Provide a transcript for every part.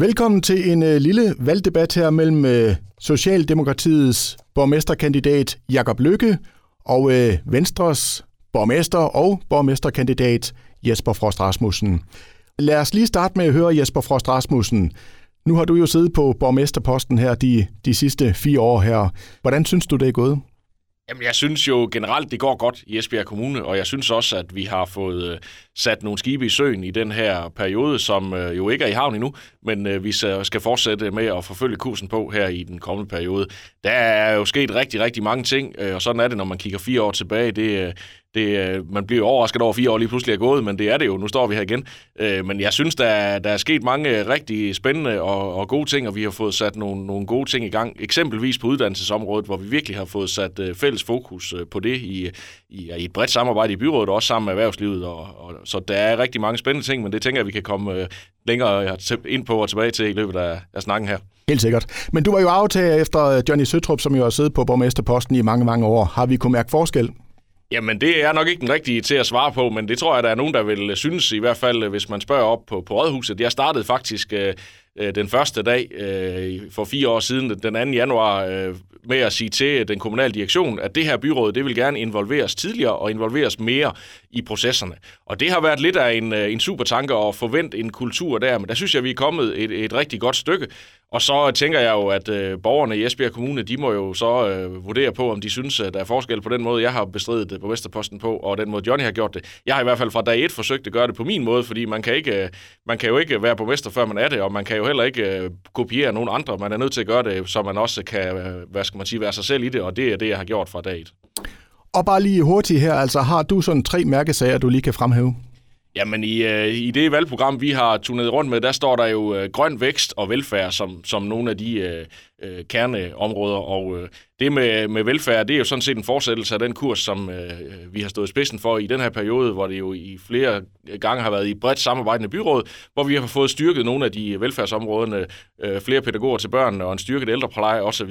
Velkommen til en øh, lille valgdebat her mellem øh, Socialdemokratiets borgmesterkandidat Jakob Lykke og øh, Venstres borgmester og borgmesterkandidat Jesper Frost Rasmussen. Lad os lige starte med at høre Jesper Frost Rasmussen. Nu har du jo siddet på borgmesterposten her de, de sidste fire år her. Hvordan synes du, det er gået? Jamen, jeg synes jo generelt, det går godt i Esbjerg Kommune, og jeg synes også, at vi har fået øh, sat nogle skibe i søen i den her periode, som øh, jo ikke er i havn endnu, men øh, vi skal fortsætte med at forfølge kursen på her i den kommende periode. Der er jo sket rigtig, rigtig mange ting, og sådan er det, når man kigger fire år tilbage. Det, det, øh, man bliver overrasket over, at fire år lige pludselig er gået, men det er det jo. Nu står vi her igen. Øh, men jeg synes, der, der er sket mange øh, rigtig spændende og, og gode ting, og vi har fået sat nogle, nogle gode ting i gang. Eksempelvis på uddannelsesområdet, hvor vi virkelig har fået sat fælles fokus på det i, i, i et bredt samarbejde i byrådet, også sammen med erhvervslivet. Og, og, så der er rigtig mange spændende ting, men det tænker jeg, vi kan komme længere ind på og tilbage til i løbet af, af snakken her. Helt sikkert. Men du var jo aftager efter Johnny Søtrup, som jo har siddet på borgmesterposten i mange, mange år. Har vi kunnet mærke forskel? Jamen, det er nok ikke den rigtige til at svare på, men det tror jeg, der er nogen, der vil synes, i hvert fald, hvis man spørger op på, på Rådhuset. Jeg startede faktisk øh, øh den første dag øh, for fire år siden, den 2. januar, øh, med at sige til den kommunale direktion, at det her byråd, det vil gerne involveres tidligere og involveres mere i processerne. Og det har været lidt af en, øh, en super tanke at forvente en kultur der, men der synes jeg, vi er kommet et, et rigtig godt stykke. Og så tænker jeg jo, at øh, borgerne i Esbjerg Kommune, de må jo så øh, vurdere på, om de synes, at der er forskel på den måde, jeg har bestridet på Vesterposten på, og den måde, Johnny har gjort det. Jeg har i hvert fald fra dag et forsøgt at gøre det på min måde, fordi man kan, ikke, øh, man kan jo ikke være borgmester, før man er det, og man kan jo heller ikke øh, kopiere nogen andre. Man er nødt til at gøre det, så man også kan, øh, hvad skal man sige, være sig selv i det, og det er det, jeg har gjort fra dag et. Og bare lige hurtigt her, altså har du sådan tre mærkesager, du lige kan fremhæve? Jamen i, øh, i det valgprogram, vi har tunet rundt med, der står der jo øh, grøn vækst og velfærd som, som nogle af de øh, øh, kerneområder. Og øh, det med, med velfærd, det er jo sådan set en fortsættelse af den kurs, som øh, vi har stået i spidsen for i den her periode, hvor det jo i flere gange har været i bredt samarbejdende byråd, hvor vi har fået styrket nogle af de velfærdsområderne, øh, flere pædagoger til børn og en styrket ældrepleje osv.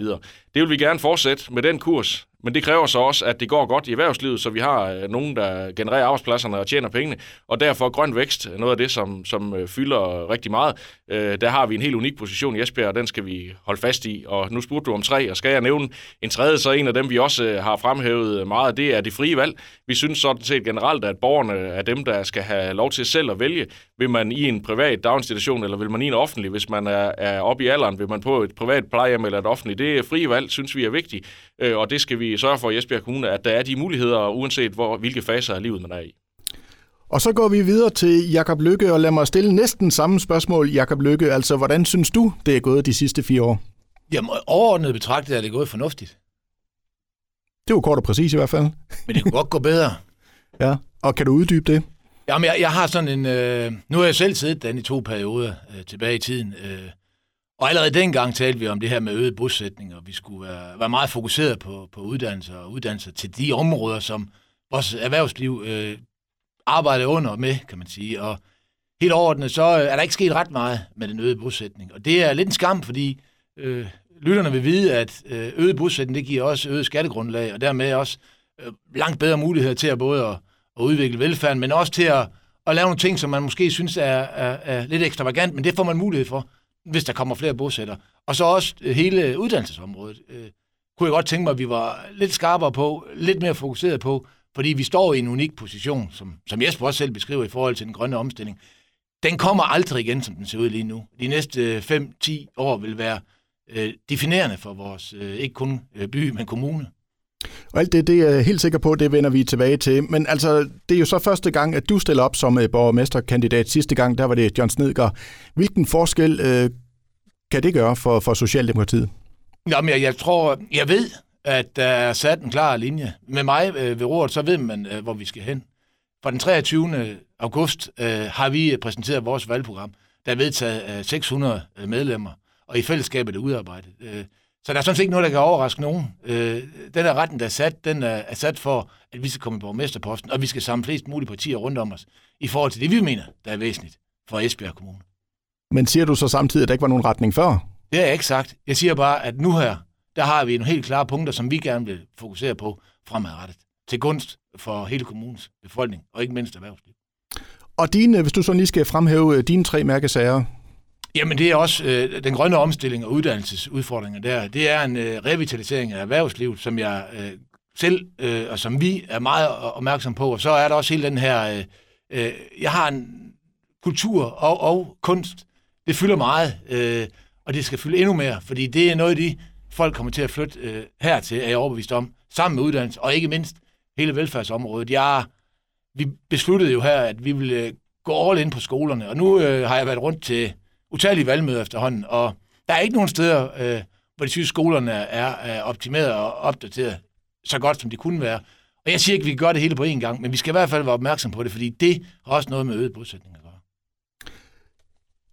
Det vil vi gerne fortsætte med den kurs, men det kræver så også, at det går godt i erhvervslivet, så vi har øh, nogen, der genererer arbejdspladserne og tjener pengene. Og derfor grøn vækst, noget af det, som, som øh, fylder rigtig meget. Øh, der har vi en helt unik position i Esbjerg, og den skal vi holde fast i. Og nu spurgte du om tre, og skal jeg nævne en tredje, så en af dem, vi også øh, har fremhævet meget, det er det frie valg. Vi synes sådan set generelt, at borgerne er dem, der skal have lov til selv at vælge. Vil man i en privat daginstitution, eller vil man i en offentlig? Hvis man er, er oppe i alderen, vil man på et privat plejehjem eller et offentligt? Det er frie valg, synes vi er vigtigt, øh, og det skal vi sørge for i Esbjerg Kommune, at der er de muligheder, uanset hvor, hvilke faser af livet man er i. Og så går vi videre til Jakob Lykke, og lad mig stille næsten samme spørgsmål, Jakob Lykke. Altså, hvordan synes du, det er gået de sidste fire år? Jamen, overordnet betragtet er det gået fornuftigt. Det var kort og præcis i hvert fald. Men det kunne godt gå bedre. ja, og kan du uddybe det? Jamen, jeg, jeg har sådan en... Øh, nu har jeg selv siddet den i to perioder øh, tilbage i tiden. Øh, og allerede dengang talte vi om det her med øget bosætning, og vi skulle være, være meget fokuseret på, på uddannelser og uddannelser til de områder, som vores erhvervsliv øh, arbejder under med, kan man sige. Og helt overordnet, så er der ikke sket ret meget med den øgede bosætning. Og det er lidt en skam, fordi øh, lytterne vil vide, at øh, øget bosætning, det giver også øget skattegrundlag, og dermed også øh, langt bedre muligheder til at både at, at udvikle velfærden, men også til at, at lave nogle ting, som man måske synes er, er, er lidt ekstravagant, men det får man mulighed for hvis der kommer flere bosætter. Og så også øh, hele uddannelsesområdet. Øh, kunne jeg godt tænke mig, at vi var lidt skarpere på, lidt mere fokuseret på, fordi vi står i en unik position, som, som Jesper også selv beskriver i forhold til den grønne omstilling. Den kommer aldrig igen, som den ser ud lige nu. De næste øh, 5-10 år vil være øh, definerende for vores, øh, ikke kun øh, by, men kommune. Og alt det, det er jeg helt sikker på, det vender vi tilbage til. Men altså, det er jo så første gang, at du stiller op som øh, borgmesterkandidat. Sidste gang, der var det John Snedgaard. Hvilken forskel øh, kan det gøre for, for Socialdemokratiet? Jamen, jeg, jeg tror, jeg ved, at der er sat en klar linje. Med mig øh, ved rådet, så ved man, øh, hvor vi skal hen. Fra den 23. august øh, har vi præsenteret vores valgprogram. Der er vedtaget øh, 600 medlemmer, og i fællesskabet er udarbejdet. Øh, så der er sådan set ikke noget, der kan overraske nogen. Øh, den her retten, der er sat, den er, er sat for, at vi skal komme på borgmesterposten, og vi skal samle flest mulige partier rundt om os, i forhold til det, vi mener, der er væsentligt for Esbjerg Kommune. Men siger du så samtidig, at der ikke var nogen retning før? Det har jeg ikke sagt. Jeg siger bare, at nu her, der har vi nogle helt klare punkter, som vi gerne vil fokusere på fremadrettet. Til gunst for hele kommunens befolkning, og ikke mindst erhvervsliv. Og dine, hvis du så lige skal fremhæve øh, dine tre mærkesager, Jamen det er også øh, den grønne omstilling og uddannelsesudfordringer der. Det er en øh, revitalisering af erhvervslivet, som jeg øh, selv øh, og som vi er meget opmærksom på. Og så er der også hele den her... Øh, øh, jeg har en kultur og, og kunst. Det fylder meget, øh, og det skal fylde endnu mere, fordi det er noget, de folk kommer til at flytte øh, hertil, er jeg overbevist om, sammen med uddannelse, og ikke mindst hele velfærdsområdet. Jeg, vi besluttede jo her, at vi ville øh, gå all ind på skolerne, og nu øh, har jeg været rundt til utallige valgmøder efterhånden, og der er ikke nogen steder, øh, hvor de synes, skolerne er, er optimeret og opdateret så godt, som de kunne være. Og jeg siger ikke, at vi kan gøre det hele på én gang, men vi skal i hvert fald være opmærksom på det, fordi det har også noget med øget bosætning at gøre.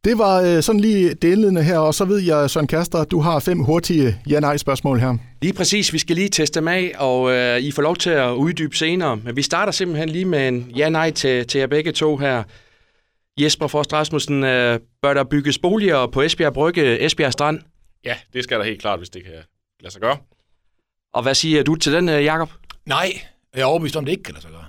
Det var øh, sådan lige det indledende her, og så ved jeg, Søren Kaster, du har fem hurtige ja-nej-spørgsmål her. Lige præcis, vi skal lige teste dem af, og øh, I får lov til at uddybe senere. Men vi starter simpelthen lige med en ja-nej til, til jer begge to her. Jesper Forst Rasmussen, øh, bør der bygges boliger på Esbjerg Brygge, Esbjerg Strand? Ja, det skal der helt klart, hvis det kan lade sig gøre. Og hvad siger du til den, øh, Jakob? Nej, jeg er overbevist om, det ikke kan lade sig gøre.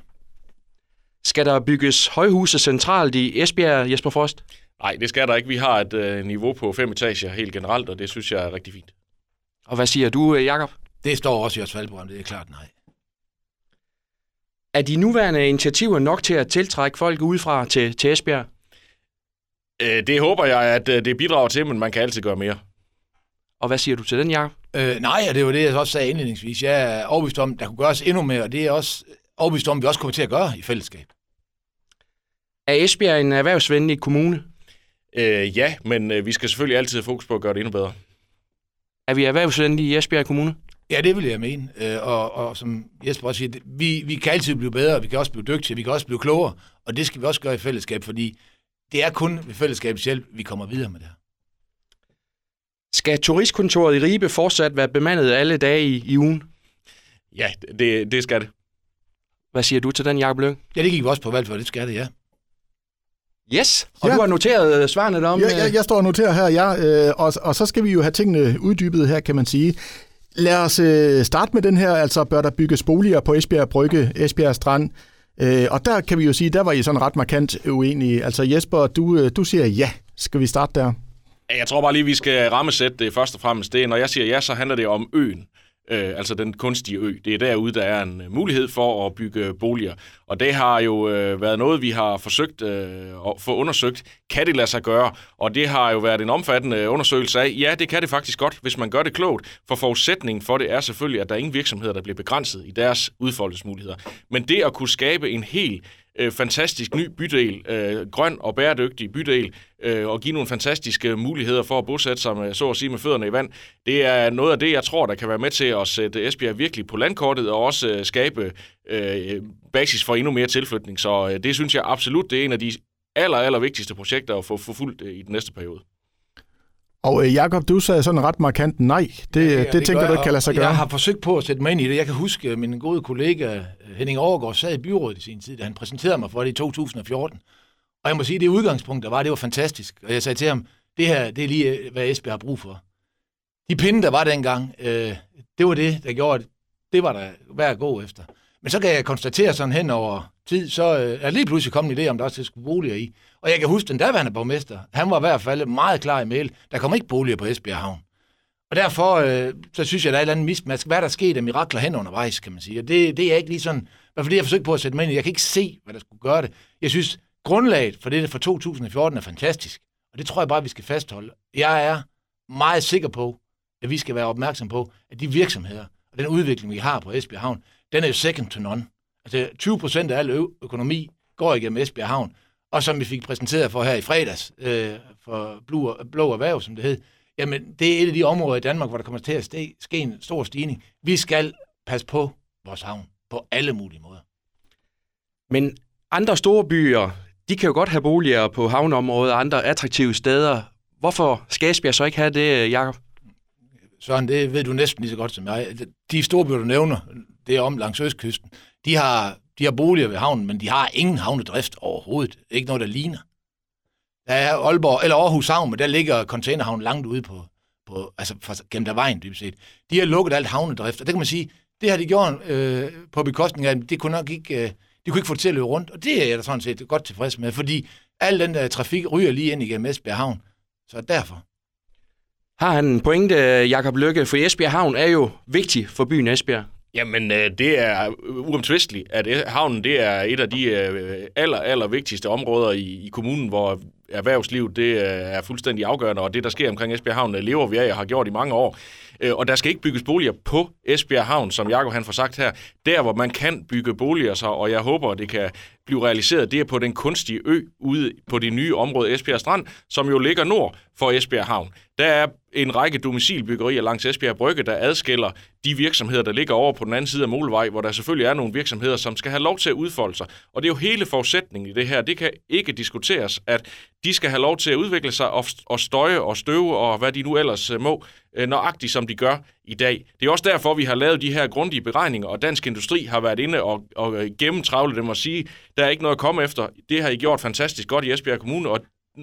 Skal der bygges højhuse centralt i Esbjerg, Jesper Frost? Nej, det skal der ikke. Vi har et øh, niveau på fem etager helt generelt, og det synes jeg er rigtig fint. Og hvad siger du, øh, Jakob? Det står også i valgprogram, det er klart nej. Er de nuværende initiativer nok til at tiltrække folk udefra til, til Esbjerg? Øh, det håber jeg, at øh, det bidrager til, men man kan altid gøre mere. Og hvad siger du til den, Jacob? Øh, nej, og det var det, jeg også sagde indledningsvis. Jeg er overbevist om, der kunne gøres endnu mere, og det er også overbevist om, vi også kommer til at gøre i fællesskab. Er Esbjerg en erhvervsvenlig kommune? Øh, ja, men øh, vi skal selvfølgelig altid have fokus på at gøre det endnu bedre. Er vi erhvervsvenlige i Esbjerg Kommune? Ja, det vil jeg mene. Øh, og, og som Jesper også siger, vi, vi kan altid blive bedre, vi kan også blive dygtige, vi kan også blive klogere, og det skal vi også gøre i fællesskab, fordi det er kun ved fællesskabets hjælp, vi kommer videre med det her. Skal turistkontoret i Ribe fortsat være bemandet alle dage i, i ugen? Ja, det, det skal det. Hvad siger du til den, Jacob Løng? Ja, det gik vi også på valg for, det skal det, ja. Yes, og ja. du har noteret øh, svarene derom. Ja, jeg, jeg står og noterer her, ja, øh, og, og så skal vi jo have tingene uddybet her, kan man sige. Lad os øh, starte med den her, altså bør der bygges boliger på Esbjerg Brygge, Esbjerg Strand, øh, og der kan vi jo sige, der var I sådan ret markant uenige. Altså Jesper, du, øh, du siger ja. Skal vi starte der? Jeg tror bare lige, vi skal rammesætte det først og fremmest. Det, når jeg siger ja, så handler det om øen. Øh, altså den kunstige ø. Det er derude, der er en øh, mulighed for at bygge øh, boliger. Og det har jo øh, været noget, vi har forsøgt øh, at få undersøgt. Kan det lade sig gøre? Og det har jo været en omfattende øh, undersøgelse af, ja, det kan det faktisk godt, hvis man gør det klogt. For forudsætningen for det er selvfølgelig, at der er ingen virksomheder, der bliver begrænset i deres udfoldelsesmuligheder. Men det at kunne skabe en helt øh, fantastisk ny bydel, øh, grøn og bæredygtig bydel, øh, og give nogle fantastiske muligheder for at bosætte sig med, så at sige, med fødderne i vand. Det er noget af det, jeg tror, der kan være med til at sætte Esbjerg virkelig på landkortet, og også øh, skabe øh, basis for endnu mere tilflytning. Så øh, det synes jeg absolut, det er en af de aller, aller vigtigste projekter at få fuldt øh, i den næste periode. Og øh, Jakob, du sagde sådan ret markant nej. Det, ja, det, det tænker du ikke kan lade sig gøre. Jeg har forsøgt på at sætte mig ind i det. Jeg kan huske, at min gode kollega Henning Overgaard sad i byrådet i sin tid, da han præsenterede mig for det i 2014. Og jeg må sige, at det udgangspunkt, der var, det var fantastisk. Og jeg sagde til ham, det her, det er lige, hvad Esbjerg har brug for. De pinde, der var dengang, øh, det var det, der gjorde, at det var der værd at gå efter. Men så kan jeg konstatere sådan hen over tid, så øh, er lige pludselig kommet en idé om, der også skulle boliger i. Og jeg kan huske, den daværende borgmester, han var i hvert fald meget klar i mail, der kommer ikke boliger på Esbjerg Havn. Og derfor, øh, så synes jeg, der er et eller andet mismatch. Hvad der skete af mirakler hen undervejs, kan man sige. Og det, det er ikke lige sådan, hvad for det, jeg forsøgte på at sætte mig ind i. Jeg kan ikke se, hvad der skulle gøre det. Jeg synes, grundlaget for det fra 2014 er fantastisk. Og det tror jeg bare, vi skal fastholde. Jeg er meget sikker på, at vi skal være opmærksom på, at de virksomheder og den udvikling, vi har på Esbjerg Havn, den er second to none. Altså 20 procent af al økonomi går igennem Esbjerg Havn. Og som vi fik præsenteret for her i fredags, øh, for blå, blå erhverv, som det hed, jamen det er et af de områder i Danmark, hvor der kommer til at ske en stor stigning. Vi skal passe på vores havn på alle mulige måder. Men andre store byer, de kan jo godt have boliger på havneområdet og andre attraktive steder. Hvorfor skal Esbjerg så ikke have det, Jacob? Sådan, det ved du næsten lige så godt som jeg. De store byer, du nævner, det er om langs østkysten, de har, de har boliger ved havnen, men de har ingen havnedrift overhovedet. Ikke noget, der ligner. Der er Aalborg, eller Aarhus Havn, men der ligger containerhavn langt ude på, på altså for, gennem der vejen, dybest set. De har lukket alt havnedrift, og det kan man sige, det har de gjort øh, på bekostning af, det kunne nok ikke, øh, de kunne ikke få det til at løbe rundt, og det er jeg da sådan set godt tilfreds med, fordi al den der trafik ryger lige ind igennem Esbjerg Havn, Så derfor. Har han en pointe, Jakob Lykke? For Esbjerg Havn er jo vigtig for byen Esbjerg. Jamen, øh, det er øh, uomtvisteligt, at øh, havnen det er et af de aller, aller vigtigste områder i, i kommunen, hvor erhvervslivet det er fuldstændig afgørende, og det, der sker omkring Esbjerg Havn, lever vi af og har gjort i mange år. Øh, Og der skal ikke bygges boliger på Esbjerg Havn, som Jakob han får sagt her. Der, hvor man kan bygge boliger, så, og jeg håber, det kan blive realiseret, det er på den kunstige ø ude på det nye område Esbjerg Strand, som jo ligger nord for Esbjerg Havn. Der er en række domicilbyggerier langs Esbjerg Brygge, der adskiller de virksomheder, der ligger over på den anden side af Molevej, hvor der selvfølgelig er nogle virksomheder, som skal have lov til at udfolde sig. Og det er jo hele forudsætningen i det her. Det kan ikke diskuteres, at de skal have lov til at udvikle sig og støje og støve og hvad de nu ellers øh, må, øh, nøjagtigt som de gør i dag. Det er også derfor, vi har lavet de her grundige beregninger, og Dansk Industri har været inde og, og øh, gennemtravle dem og sige, der er ikke noget at komme efter. Det har I gjort fantastisk godt i Esbjerg Kommune, og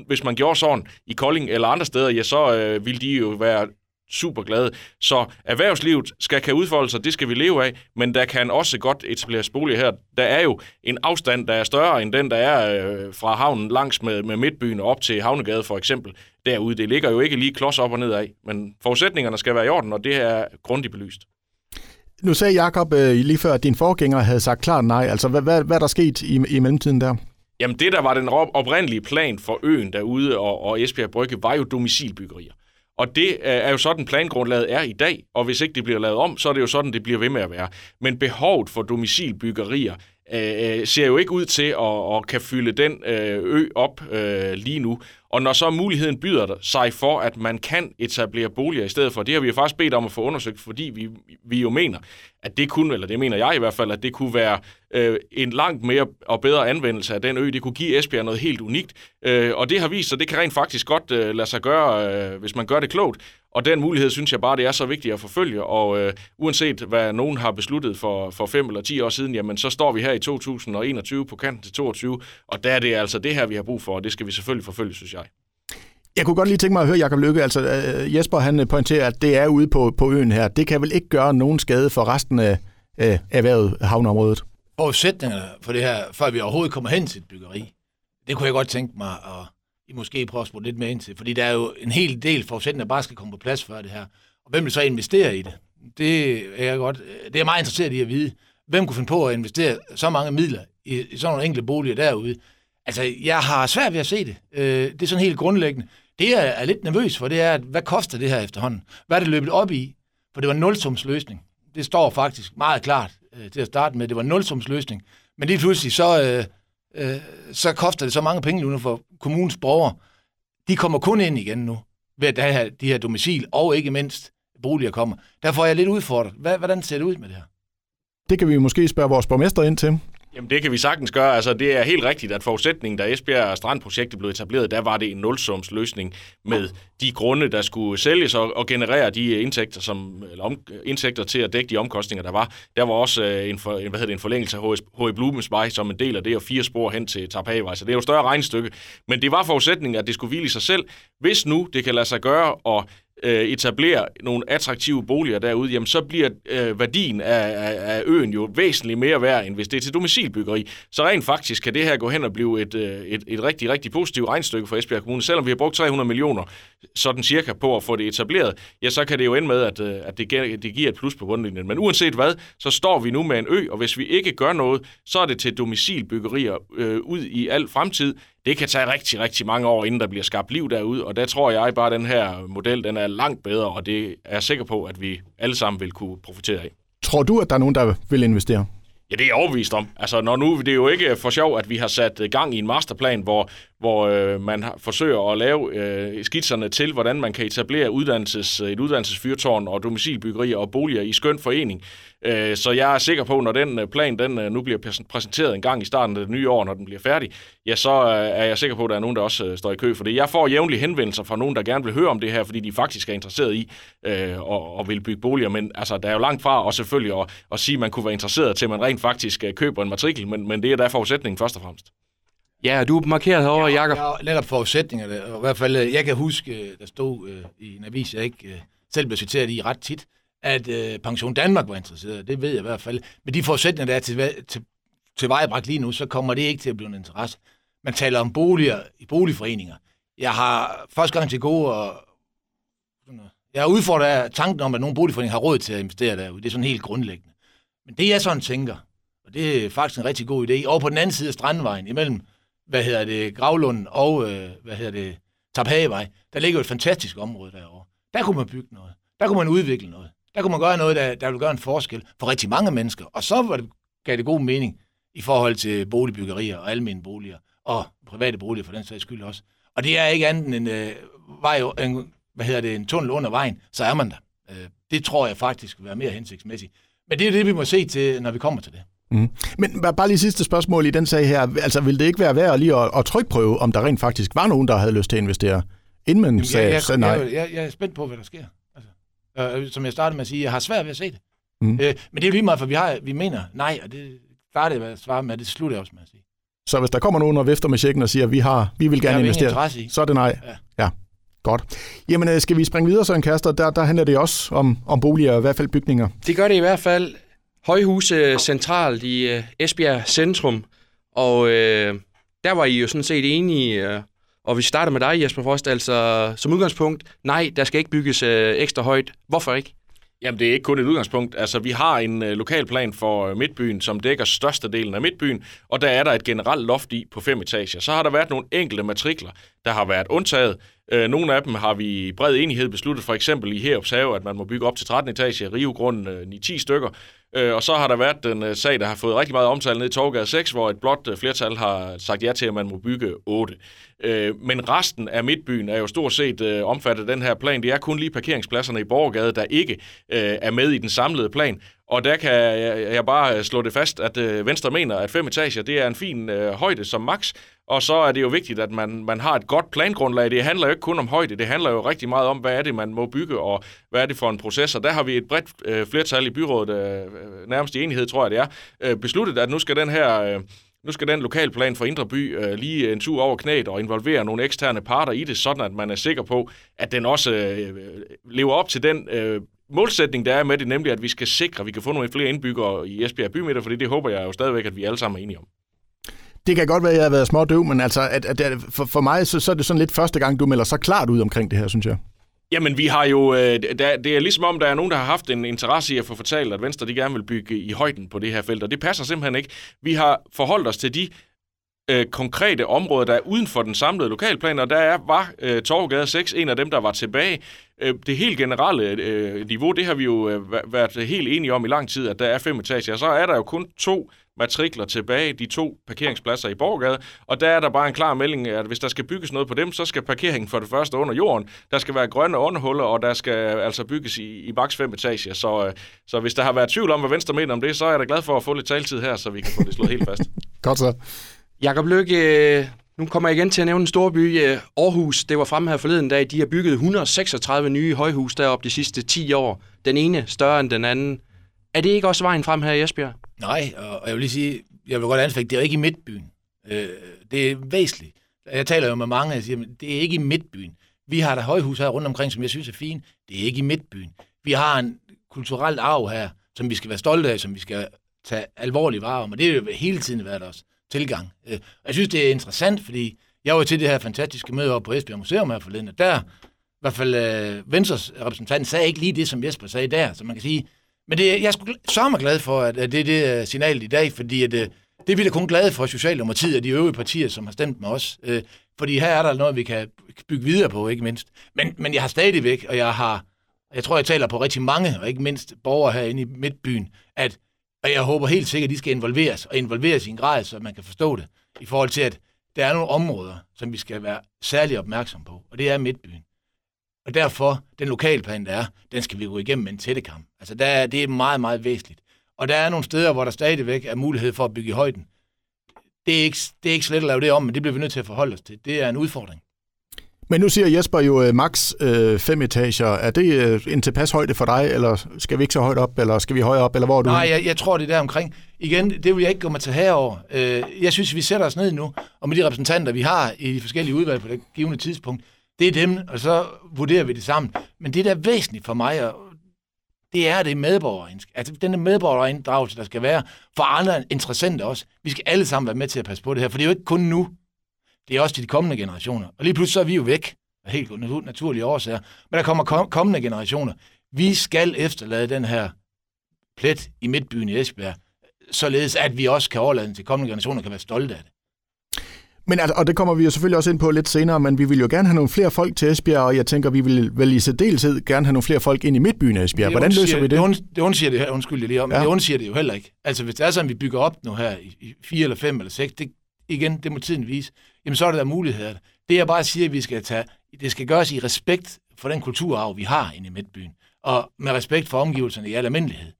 hvis man gjorde sådan i Kolding eller andre steder, ja, så øh, vil de jo være super glade. Så erhvervslivet skal kan udfolde sig, det skal vi leve af, men der kan også godt etableres boliger her. Der er jo en afstand, der er større end den, der er øh, fra havnen langs med, med Midtbyen og op til Havnegade for eksempel. Derude, det ligger jo ikke lige klods op og ned af, men forudsætningerne skal være i orden, og det er grundigt belyst. Nu sagde Jacob øh, lige før, at din forgænger havde sagt klart nej. Altså, hvad, hvad, hvad er der sket i, i mellemtiden der? Jamen det, der var den oprindelige plan for øen derude og, og Esbjerg Brygge, var jo domicilbyggerier. Og det er jo sådan, plangrundlaget er i dag, og hvis ikke det bliver lavet om, så er det jo sådan, det bliver ved med at være. Men behovet for domicilbyggerier øh, øh ser jo ikke ud til at, at kan fylde den øh, ø op øh, lige nu. Og når så muligheden byder sig for, at man kan etablere boliger i stedet for, det har vi jo faktisk bedt om at få undersøgt, fordi vi, vi jo mener, at det kunne, eller det mener jeg i hvert fald, at det kunne være øh, en langt mere og bedre anvendelse af den ø. Det kunne give Esbjerg noget helt unikt. Øh, og det har vist sig, det kan rent faktisk godt øh, lade sig gøre, øh, hvis man gør det klogt. Og den mulighed synes jeg bare, det er så vigtigt at forfølge. Og øh, uanset hvad nogen har besluttet for, for fem eller ti år siden, jamen så står vi her i 2021 på kanten til 22. Og der er det altså det her, vi har brug for, og det skal vi selvfølgelig forfølge, synes jeg. Jeg kunne godt lige tænke mig at høre Jakob Lykke. Altså, øh, Jesper han øh, pointerer, at det er ude på, på øen her. Det kan vel ikke gøre nogen skade for resten af øh, erhvervet havneområdet? Forudsætningerne for det her, før vi overhovedet kommer hen til et byggeri, det kunne jeg godt tænke mig at I måske prøve at spørge lidt mere ind til. Fordi der er jo en hel del forudsætninger, der bare skal komme på plads før det her. Og hvem vil så investere i det? Det er jeg godt, øh, det er meget interesseret i at vide. Hvem kunne finde på at investere så mange midler i, i sådan nogle enkelte boliger derude? Altså, jeg har svært ved at se det. Øh, det er sådan helt grundlæggende. Det, jeg er lidt nervøs for, det er, at hvad koster det her efterhånden? Hvad er det løbet op i? For det var en nulsumsløsning. Det står faktisk meget klart øh, til at starte med. Det var en nulsumsløsning. Men lige pludselig, så, øh, øh, så koster det så mange penge nu for kommunens borgere. De kommer kun ind igen nu, ved at have de her domicil, og ikke mindst boliger kommer. Derfor er jeg lidt udfordret. Hvad, hvordan ser det ud med det her? Det kan vi måske spørge vores borgmester ind til. Jamen det kan vi sagtens gøre. Altså det er helt rigtigt, at forudsætningen, da Esbjerg Strandprojektet blev etableret, der var det en nulsums løsning med de grunde, der skulle sælges og, og generere de indtægter, som, eller om, indtægter til at dække de omkostninger, der var. Der var også øh, en, for, hvad hedder det, en forlængelse af H.E. Blumensvej som en del af det, og fire spor hen til Tarpagevej. Så det er jo et større regnestykke. Men det var forudsætningen, at det skulle hvile i sig selv. Hvis nu det kan lade sig gøre at øh, etablere nogle attraktive boliger derude, jamen så bliver øh, værdien af, af, af øen jo væsentligt mere værd, end hvis det er til domicilbyggeri. Så rent faktisk kan det her gå hen og blive et, øh, et, et rigtig, rigtig positivt regnstykke for Esbjerg Kommune. Selvom vi har brugt 300 millioner sådan cirka på at få det etableret, ja, så kan det jo ende med, at, øh, at det, giver, det giver et plus på bundlinjen. Men uanset hvad, så står vi nu med en ø, og hvis vi ikke gør noget, så er det til domicilbyggerier øh, ud i al fremtid det kan tage rigtig, rigtig mange år, inden der bliver skabt liv derude, og der tror jeg bare, at den her model den er langt bedre, og det er jeg sikker på, at vi alle sammen vil kunne profitere af. Tror du, at der er nogen, der vil investere? Ja, det er jeg overbevist om. Altså, når nu, det er jo ikke for sjov, at vi har sat gang i en masterplan, hvor, hvor øh, man har, forsøger at lave øh, skitserne til, hvordan man kan etablere uddannelses, et uddannelsesfyrtårn og domicilbyggerier og boliger i skøn forening. Øh, så jeg er sikker på, når den øh, plan den øh, nu bliver præsenteret en gang i starten af det nye år, når den bliver færdig, ja, så er jeg sikker på, at der er nogen, der også står i kø for det. Jeg får jævnlige henvendelser fra nogen, der gerne vil høre om det her, fordi de faktisk er interesseret i øh, og, og vil bygge boliger. Men altså, der er jo langt fra, og selvfølgelig at, at sige, at man kunne være interesseret til, at man rent faktisk køber en matrikel, men, men det er der forudsætningen først og fremmest. Ja, du er markeret herovre, ja, Jacob. Ja, netop forudsætningerne. Og I hvert fald, jeg kan huske, der stod øh, i en avis, jeg ikke øh, selv blev citeret i ret tit, at øh, Pension Danmark var interesseret. Det ved jeg i hvert fald. Men de forudsætninger, der er til, til, til vejebragt lige nu, så kommer det ikke til at blive en interesse. Man taler om boliger i boligforeninger. Jeg har første gang til gode, og øh, jeg udfordrer tanken om, at nogle boligforeninger har råd til at investere derude. Det er sådan helt grundlæggende. Men det jeg sådan tænker, og det er faktisk en rigtig god idé, og på den anden side af Strandvejen, imellem, hvad hedder det, Gravlund og, øh, hvad hedder det, Taphagevej, der ligger et fantastisk område derovre. Der kunne man bygge noget. Der kunne man udvikle noget. Der kunne man gøre noget, der, der vil gøre en forskel for rigtig mange mennesker. Og så var det, gav det god mening i forhold til boligbyggerier og almindelige boliger, og private boliger for den sags skyld også. Og det er ikke andet end øh, vej, en, hvad hedder det, en tunnel under vejen, så er man der. Øh, det tror jeg faktisk vil være mere hensigtsmæssigt. Men det er det, vi må se til, når vi kommer til det. Mm. Men bare lige sidste spørgsmål i den sag her. Altså, vil det ikke være værd lige at, at trykprøve, om der rent faktisk var nogen, der havde lyst til at investere, inden man Jamen, sagde, jeg, jeg, nej? Jeg, jeg, jeg er spændt på, hvad der sker. Øh, som jeg startede med at sige, jeg har svært ved at se det. Mm. Øh, men det er jo lige meget, for vi, har, vi mener nej, og det startede jeg at svare med, det slutter jeg også med at sige. Så hvis der kommer nogen og vifter med checken og siger, at vi, har, vi vil gerne investere, så er det nej? Ja. ja. Godt. Jamen, øh, skal vi springe videre, Søren Kaster? Der, der handler det også om, om boliger, i hvert fald bygninger. Det gør det i hvert fald. Højhuse centralt i uh, Esbjerg Centrum, og øh, der var I jo sådan set enige, øh, og vi starter med dig, Jesper Frost, altså som udgangspunkt, nej, der skal ikke bygges øh, ekstra højt. Hvorfor ikke? Jamen, det er ikke kun et udgangspunkt. Altså, vi har en øh, lokalplan for øh, Midtbyen, som dækker størstedelen af Midtbyen, og der er der et generelt loft i på fem etager. Så har der været nogle enkelte matrikler, der har været undtaget. Øh, nogle af dem har vi i bred enighed besluttet, for eksempel i Herops Have, at man må bygge op til 13 etager, rivegrunden øh, 9-10 stykker. Øh, og så har der været den øh, sag, der har fået rigtig meget omtale ned i Torgade 6, hvor et blot øh, flertal har sagt ja til, at man må bygge 8. Øh, men resten af Midtbyen er jo stort set øh, omfattet af den her plan. Det er kun lige parkeringspladserne i Borgergade, der ikke øh, er med i den samlede plan. Og der kan jeg bare øh, slå det fast, at øh, Venstre mener, at fem etager det er en fin øh, højde som max, og så er det jo vigtigt, at man, man har et godt plangrundlag. Det handler jo ikke kun om højde, det handler jo rigtig meget om, hvad er det, man må bygge, og hvad er det for en proces. Og der har vi et bredt øh, flertal i byrådet, øh, øh, nærmest i enighed, tror jeg det er, øh, besluttet, at nu skal den her... Øh, nu skal den lokalplan for Indre By øh, lige en tur over knæet og involvere nogle eksterne parter i det, sådan at man er sikker på, at den også øh, lever op til den øh, målsætning, der er med det, nemlig at vi skal sikre, at vi kan få nogle flere indbyggere i Esbjerg bymidter, fordi det håber jeg jo stadigvæk, at vi alle sammen er enige om. Det kan godt være, at jeg har været små døv, men altså, at, at, at for, for mig så, så er det sådan lidt første gang, du melder så klart ud omkring det her, synes jeg. Jamen, vi har jo... Øh, der, det er ligesom om, der er nogen, der har haft en interesse i at få fortalt, at Venstre de gerne vil bygge i højden på det her felt, og det passer simpelthen ikke. Vi har forholdt os til de øh, konkrete områder, der er uden for den samlede lokalplan, og der er, var øh, Torvgade 6 en af dem, der var tilbage. Øh, det helt generelle øh, niveau, det har vi jo øh, været helt enige om i lang tid, at der er fem etager. Så er der jo kun to matrikler tilbage, de to parkeringspladser i Borgade, og der er der bare en klar melding, at hvis der skal bygges noget på dem, så skal parkeringen for det første under jorden, der skal være grønne underhuller, og der skal altså bygges i, i maks fem etager. Så, øh, så hvis der har været tvivl om, hvad Venstre mener om det, så er jeg da glad for at få lidt taltid her, så vi kan få det slået helt fast. Godt så. Jakob Lykke, nu kommer jeg igen til at nævne en stor by, øh, Aarhus. Det var fremme her forleden dag. De har bygget 136 nye højhus deroppe de sidste 10 år. Den ene større end den anden. Er det ikke også vejen frem her i Esbjerg? Nej, og jeg vil lige sige, jeg vil godt anfægte, det er ikke i midtbyen. Øh, det er væsentligt. Jeg taler jo med mange, og siger, det er ikke i midtbyen. Vi har der højhus her rundt omkring, som jeg synes er fint. Det er ikke i midtbyen. Vi har en kulturel arv her, som vi skal være stolte af, som vi skal tage alvorlig vare om, og det har jo hele tiden været os tilgang. Øh, jeg synes, det er interessant, fordi jeg var til det her fantastiske møde op på Esbjerg Museum her forleden, og der, i hvert fald øh, Venstres repræsentant, sagde ikke lige det, som Jesper sagde der, så man kan sige, men det, jeg er sgu så meget glad for, at, at det er det uh, signal i dag, fordi at, uh, det er vi da kun glade for Socialdemokratiet og de øvrige partier, som har stemt med os. Uh, fordi her er der noget, vi kan bygge videre på, ikke mindst. Men, men jeg har stadigvæk, og jeg har, jeg tror, jeg taler på rigtig mange, og ikke mindst borgere herinde i Midtbyen, at og jeg håber helt sikkert, at de skal involveres, og involveres i en grad, så man kan forstå det, i forhold til, at der er nogle områder, som vi skal være særlig opmærksom på, og det er Midtbyen. Og derfor, den lokalplan, der er, den skal vi gå igennem med en tættekamp. Altså, der er, det er meget, meget væsentligt. Og der er nogle steder, hvor der stadigvæk er mulighed for at bygge i højden. Det er ikke, det er ikke slet at lave det om, men det bliver vi nødt til at forholde os til. Det er en udfordring. Men nu siger Jesper jo uh, max uh, fem etager. Er det uh, en tilpas højde for dig, eller skal vi ikke så højt op, eller skal vi højere op, eller hvor er du? Nej, jeg, jeg tror, det er der omkring. Igen, det vil jeg ikke gå mig til herover. Uh, jeg synes, vi sætter os ned nu, og med de repræsentanter, vi har i de forskellige udvalg på det givende tidspunkt, det er dem, og så vurderer vi det sammen. Men det, der er væsentligt for mig, det er det medborger, altså den medborgerinddragelse, der skal være for andre interessenter også. Vi skal alle sammen være med til at passe på det her, for det er jo ikke kun nu. Det det er også til de kommende generationer. Og lige pludselig så er vi jo væk af helt naturlige årsager. Men der kommer kom- kommende generationer. Vi skal efterlade den her plet i midtbyen i Esbjerg, således at vi også kan overlade den til kommende generationer, kan være stolte af det. Men altså, og det kommer vi jo selvfølgelig også ind på lidt senere, men vi vil jo gerne have nogle flere folk til Esbjerg, og jeg tænker, vi vil vel i særdeleshed gerne have nogle flere folk ind i midtbyen af Esbjerg. Hvordan løser vi det? Det, und, det undsiger det, undskyld det lige om, ja. men det undsiger det jo heller ikke. Altså hvis det er sådan, vi bygger op nu her i, i fire eller fem eller seks, det, igen, det må tiden vise, jamen så er der der muligheder. Det jeg bare siger, at vi skal tage, det skal gøres i respekt for den kulturarv, vi har inde i midtbyen, og med respekt for omgivelserne i al almindelighed.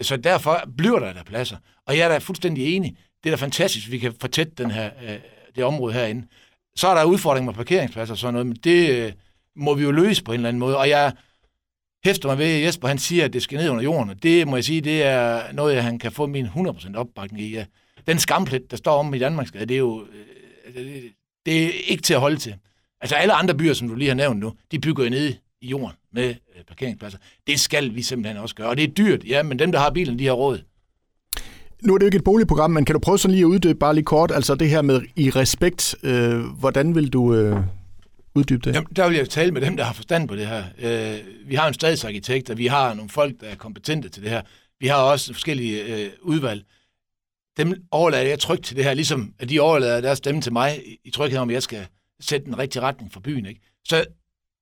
Så derfor bliver der der pladser. Og jeg er da fuldstændig enig. Det er da fantastisk, at vi kan fortætte den her, øh, det område herinde. Så er der udfordringer med parkeringspladser og sådan noget, men det øh, må vi jo løse på en eller anden måde. Og jeg hæfter mig ved, at Jesper han siger, at det skal ned under jorden. Og det må jeg sige, det er noget, han kan få min 100% opbakning i. Ja. Den skamplet, der står om i Danmarksgade, det er jo øh, det er ikke til at holde til. Altså alle andre byer, som du lige har nævnt nu, de bygger jo ned i jorden med øh, parkeringspladser. Det skal vi simpelthen også gøre. Og det er dyrt, ja, men dem, der har bilen, de har råd. Nu er det jo ikke et boligprogram, men kan du prøve sådan lige at uddybe bare lige kort, altså det her med i respekt, øh, hvordan vil du øh, uddybe det? Jamen, der vil jeg tale med dem, der har forstand på det her. Øh, vi har en stadsarkitekt, og vi har nogle folk, der er kompetente til det her. Vi har også forskellige øh, udvalg. Dem overlader jeg trygt til det her, ligesom at de overlader deres stemme til mig i tryghed om, at jeg skal sætte den rigtige retning for byen. Ikke? Så,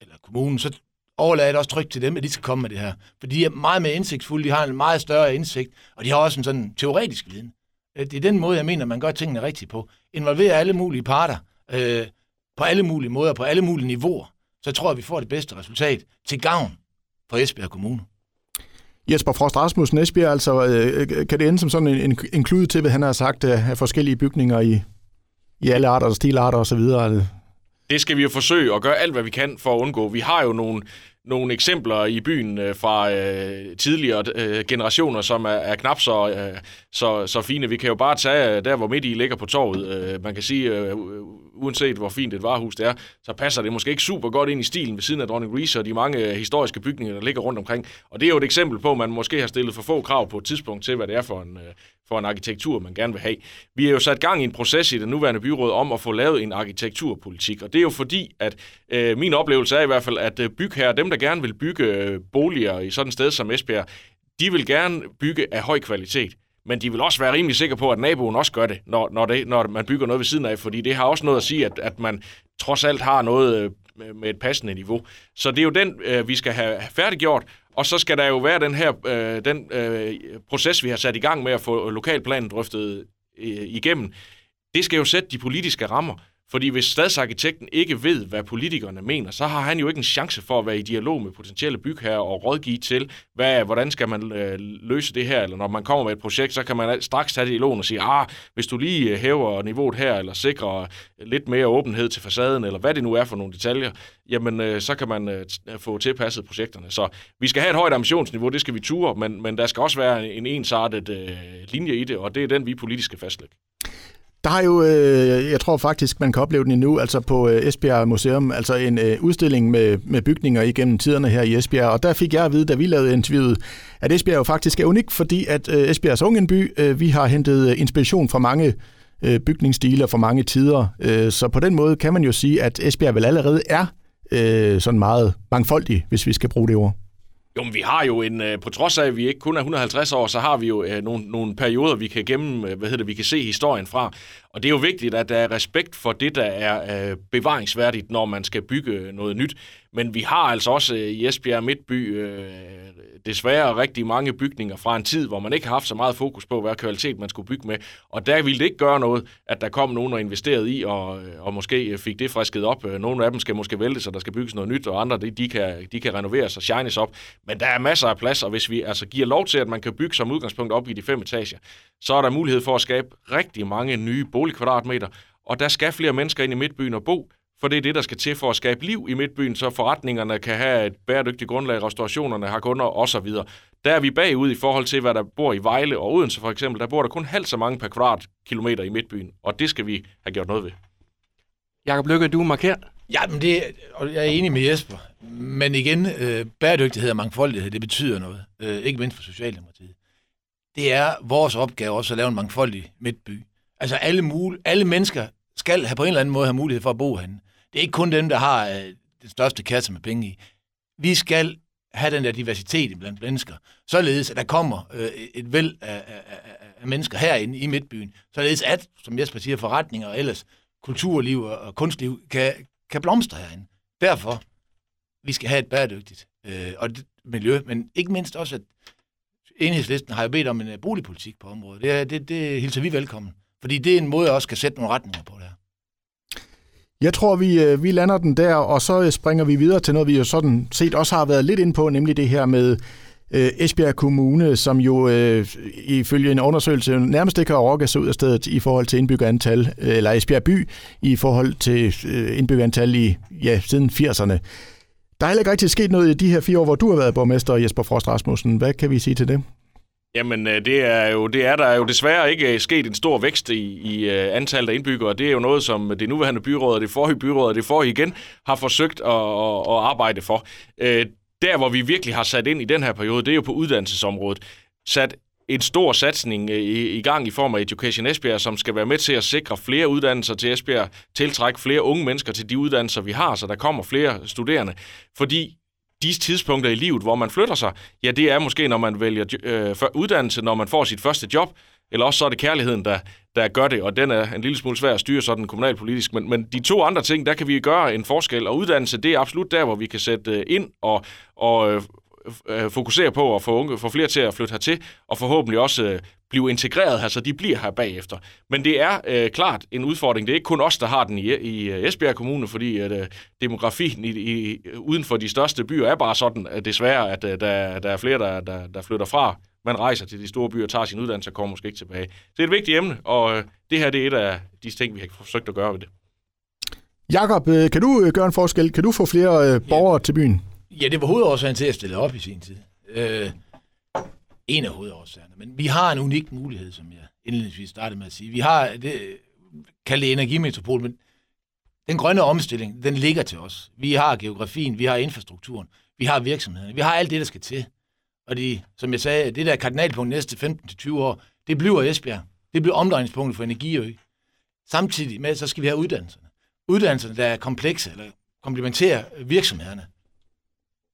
eller kommunen, så overlader jeg det også trygt til dem, at de skal komme med det her. For de er meget mere indsigtsfulde, de har en meget større indsigt, og de har også en sådan teoretisk viden. Øh, det er den måde, jeg mener, man gør tingene rigtigt på. Involverer alle mulige parter, øh, på alle mulige måder, på alle mulige niveauer, så tror jeg, vi får det bedste resultat til gavn for Esbjerg Kommune. Jesper Frost Rasmussen, Esbjerg, altså, øh, øh, kan det ende som sådan en, en, en klud til, hvad han har sagt øh, af forskellige bygninger i, i alle arter og stilarter osv.? Det skal vi jo forsøge at gøre alt, hvad vi kan for at undgå. Vi har jo nogle nogle eksempler i byen øh, fra øh, tidligere øh, generationer, som er, er knap så, øh, så, så fine. Vi kan jo bare tage øh, der, hvor midt i ligger på torvet. Øh, man kan sige, øh, uanset hvor fint et varehus det er, så passer det måske ikke super godt ind i stilen ved siden af Dronning Reese og de mange øh, historiske bygninger, der ligger rundt omkring. Og det er jo et eksempel på, at man måske har stillet for få krav på et tidspunkt til, hvad det er for en, øh, for en arkitektur, man gerne vil have. Vi er jo sat gang i en proces i det nuværende byråd om at få lavet en arkitekturpolitik, og det er jo fordi, at øh, min oplevelse er i hvert fald, at øh, bygherrer, dem der gerne vil bygge øh, boliger i sådan et sted som Esbjerg, de vil gerne bygge af høj kvalitet. Men de vil også være rimelig sikre på, at naboen også gør det, når, når, det, når man bygger noget ved siden af, fordi det har også noget at sige, at, at man trods alt har noget øh, med et passende niveau. Så det er jo den, øh, vi skal have færdiggjort, og så skal der jo være den her øh, den øh, proces, vi har sat i gang med at få lokalplanen drøftet øh, igennem. Det skal jo sætte de politiske rammer. Fordi hvis stadsarkitekten ikke ved, hvad politikerne mener, så har han jo ikke en chance for at være i dialog med potentielle bygherrer og rådgive til, hvad, hvordan skal man øh, løse det her, eller når man kommer med et projekt, så kan man straks tage det i lån og sige, ah, hvis du lige øh, hæver niveauet her, eller sikrer lidt mere åbenhed til facaden, eller hvad det nu er for nogle detaljer, jamen øh, så kan man øh, få tilpasset projekterne. Så vi skal have et højt ambitionsniveau, det skal vi ture, men, men der skal også være en ensartet øh, linje i det, og det er den, vi politisk skal fastlægge. Der har jo, øh, jeg tror faktisk, man kan opleve den endnu, altså på øh, Esbjerg Museum, altså en øh, udstilling med, med bygninger igennem tiderne her i Esbjerg. Og der fik jeg at vide, da vi lavede interviewet, at Esbjerg jo faktisk er unik, fordi at øh, Esbjergs Ungenby, by, vi har hentet øh, inspiration fra mange bygningsstiler fra mange tider. Så på den måde kan man jo sige, at Esbjerg vel allerede er sådan meget mangfoldig, hvis vi skal bruge det ord. Jo, men vi har jo en, øh, på trods af, at vi ikke kun er 150 år, så har vi jo øh, nogle, nogle perioder, vi kan gennem, øh, hvad hedder det, vi kan se historien fra. Og det er jo vigtigt, at der er respekt for det, der er øh, bevaringsværdigt, når man skal bygge noget nyt. Men vi har altså også øh, i Esbjerg Midtby øh, desværre rigtig mange bygninger fra en tid, hvor man ikke har haft så meget fokus på, hvad kvalitet man skulle bygge med. Og der ville det ikke gøre noget, at der kom nogen og investerede i, og, øh, og måske øh, fik det frisket op. Øh, nogle af dem skal måske vælte, så der skal bygges noget nyt, og andre de, de, kan, de kan renoveres og shines op. Men der er masser af plads, og hvis vi altså giver lov til, at man kan bygge som udgangspunkt op i de fem etager, så er der mulighed for at skabe rigtig mange nye boligkvadratmeter, og der skal flere mennesker ind i midtbyen og bo, for det er det, der skal til for at skabe liv i midtbyen, så forretningerne kan have et bæredygtigt grundlag, restaurationerne har kunder osv. Der er vi bagud i forhold til, hvad der bor i Vejle og Odense for eksempel. Der bor der kun halvt så mange per kvadratkilometer i midtbyen, og det skal vi have gjort noget ved. Jakob Lykke, du markerer. Ja, men det, og jeg er enig med Jesper. Men igen, øh, bæredygtighed og mangfoldighed, det betyder noget. Øh, ikke mindst for Socialdemokratiet. Det er vores opgave også at lave en mangfoldig midtby. Altså alle, mul- alle mennesker skal have på en eller anden måde have mulighed for at bo herinde. Det er ikke kun dem, der har øh, den største kasse med penge i. Vi skal have den der diversitet blandt mennesker, således at der kommer øh, et væld af, af, af, af mennesker herinde i Midtbyen, således at, som Jesper siger, forretninger og ellers kulturliv og kunstliv kan, kan blomstre herinde. Derfor, vi skal have et bæredygtigt øh, og det, miljø, men ikke mindst også, at enhedslisten har jo bedt om en uh, boligpolitik på området. Det, det, det hilser vi velkommen, fordi det er en måde, jeg også kan sætte nogle retninger på det her. Jeg tror, vi, øh, vi lander den der, og så øh, springer vi videre til noget, vi jo sådan set også har været lidt ind på, nemlig det her med øh, Esbjerg Kommune, som jo øh, ifølge en undersøgelse nærmest ikke har overgået sig ud af stedet i forhold til indbyggerantal, øh, eller Esbjerg by i forhold til øh, indbyggerantal i, ja, siden 80'erne. Der er heller ikke rigtig sket noget i de her fire år, hvor du har været borgmester, Jesper Frost Rasmussen. Hvad kan vi sige til det? Jamen, øh, det er jo det er der jo desværre ikke øh, sket en stor vækst i, i øh, antallet af indbyggere. Det er jo noget, som det nuværende byråd og det forrige byråd og det forrige igen har forsøgt at, at, at arbejde for. Der, hvor vi virkelig har sat ind i den her periode, det er jo på uddannelsesområdet. Sat en stor satsning i, i gang i form af Education Esbjerg, som skal være med til at sikre flere uddannelser til Esbjerg, tiltrække flere unge mennesker til de uddannelser, vi har, så der kommer flere studerende. Fordi de tidspunkter i livet, hvor man flytter sig, ja, det er måske, når man vælger øh, uddannelse, når man får sit første job, eller også så er det kærligheden, der, der gør det, og den er en lille smule svær at styre sådan kommunalpolitisk. Men, men de to andre ting, der kan vi gøre en forskel, og uddannelse, det er absolut der, hvor vi kan sætte øh, ind og, og øh, øh, fokusere på at få, unge, få flere til at flytte hertil, og forhåbentlig også øh, blive integreret her, så de bliver her bagefter. Men det er øh, klart en udfordring. Det er ikke kun os, der har den i, i Esbjerg Kommune, fordi at, øh, demografien i, i, uden for de største byer er bare sådan, at desværre, at øh, der, der er flere, der, der, der flytter fra. Man rejser til de store byer, tager sin uddannelse og kommer måske ikke tilbage. Så det er et vigtigt emne, og øh, det her det er et af de ting, vi har forsøgt at gøre ved det. Jakob, øh, kan du øh, gøre en forskel? Kan du få flere øh, borgere ja. til byen? Ja, det var hovedårsagen til at stille op i sin tid. Øh, en af hovedårsagerne. Men vi har en unik mulighed, som jeg indledningsvis startede med at sige. Vi har øh, det, kaldt det energimetropol, men den grønne omstilling, den ligger til os. Vi har geografien, vi har infrastrukturen, vi har virksomhederne, vi har alt det, der skal til. Og de, som jeg sagde, det der kardinalpunkt næste 15-20 år, det bliver Esbjerg. Det bliver omdrejningspunktet for energiø. Samtidig med, så skal vi have uddannelserne. Uddannelserne, der er komplekse, eller komplementerer virksomhederne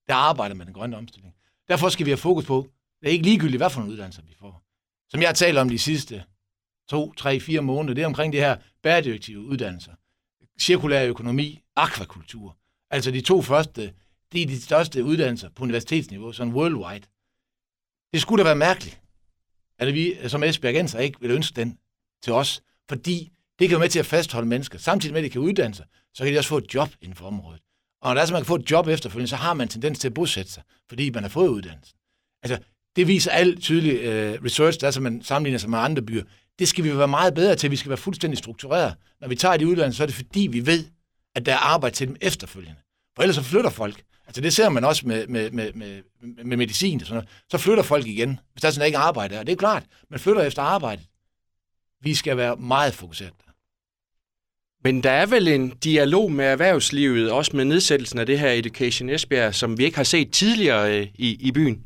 der arbejder med den grønne omstilling. Derfor skal vi have fokus på, det er ikke ligegyldigt, hvad for en uddannelse vi får. Som jeg har talt om de sidste to, tre, fire måneder, det er omkring det her bæredygtige uddannelser. Cirkulær økonomi, akvakultur. Altså de to første, det er de største uddannelser på universitetsniveau, sådan worldwide. Det skulle da være mærkeligt, at vi som Esbjergenser ikke vil ønske den til os, fordi det kan være med til at fastholde mennesker. Samtidig med, at de kan uddanne sig, så kan de også få et job inden for området. Og når der er så, man kan få et job efterfølgende, så har man tendens til at bosætte sig, fordi man har fået uddannelsen. Altså, det viser alt tydelig uh, research, der er, så man sammenligner sig med andre byer. Det skal vi være meget bedre til. Vi skal være fuldstændig struktureret. Når vi tager de uddannelser, så er det fordi, vi ved, at der er arbejde til dem efterfølgende. For ellers så flytter folk. Altså det ser man også med, med, med, med, med medicin. Og sådan noget. Så flytter folk igen, hvis der er sådan ikke arbejde. Og det er klart, man flytter efter arbejde. Vi skal være meget fokuseret. Men der er vel en dialog med erhvervslivet, også med nedsættelsen af det her Education Esbjerg, som vi ikke har set tidligere øh, i, i byen.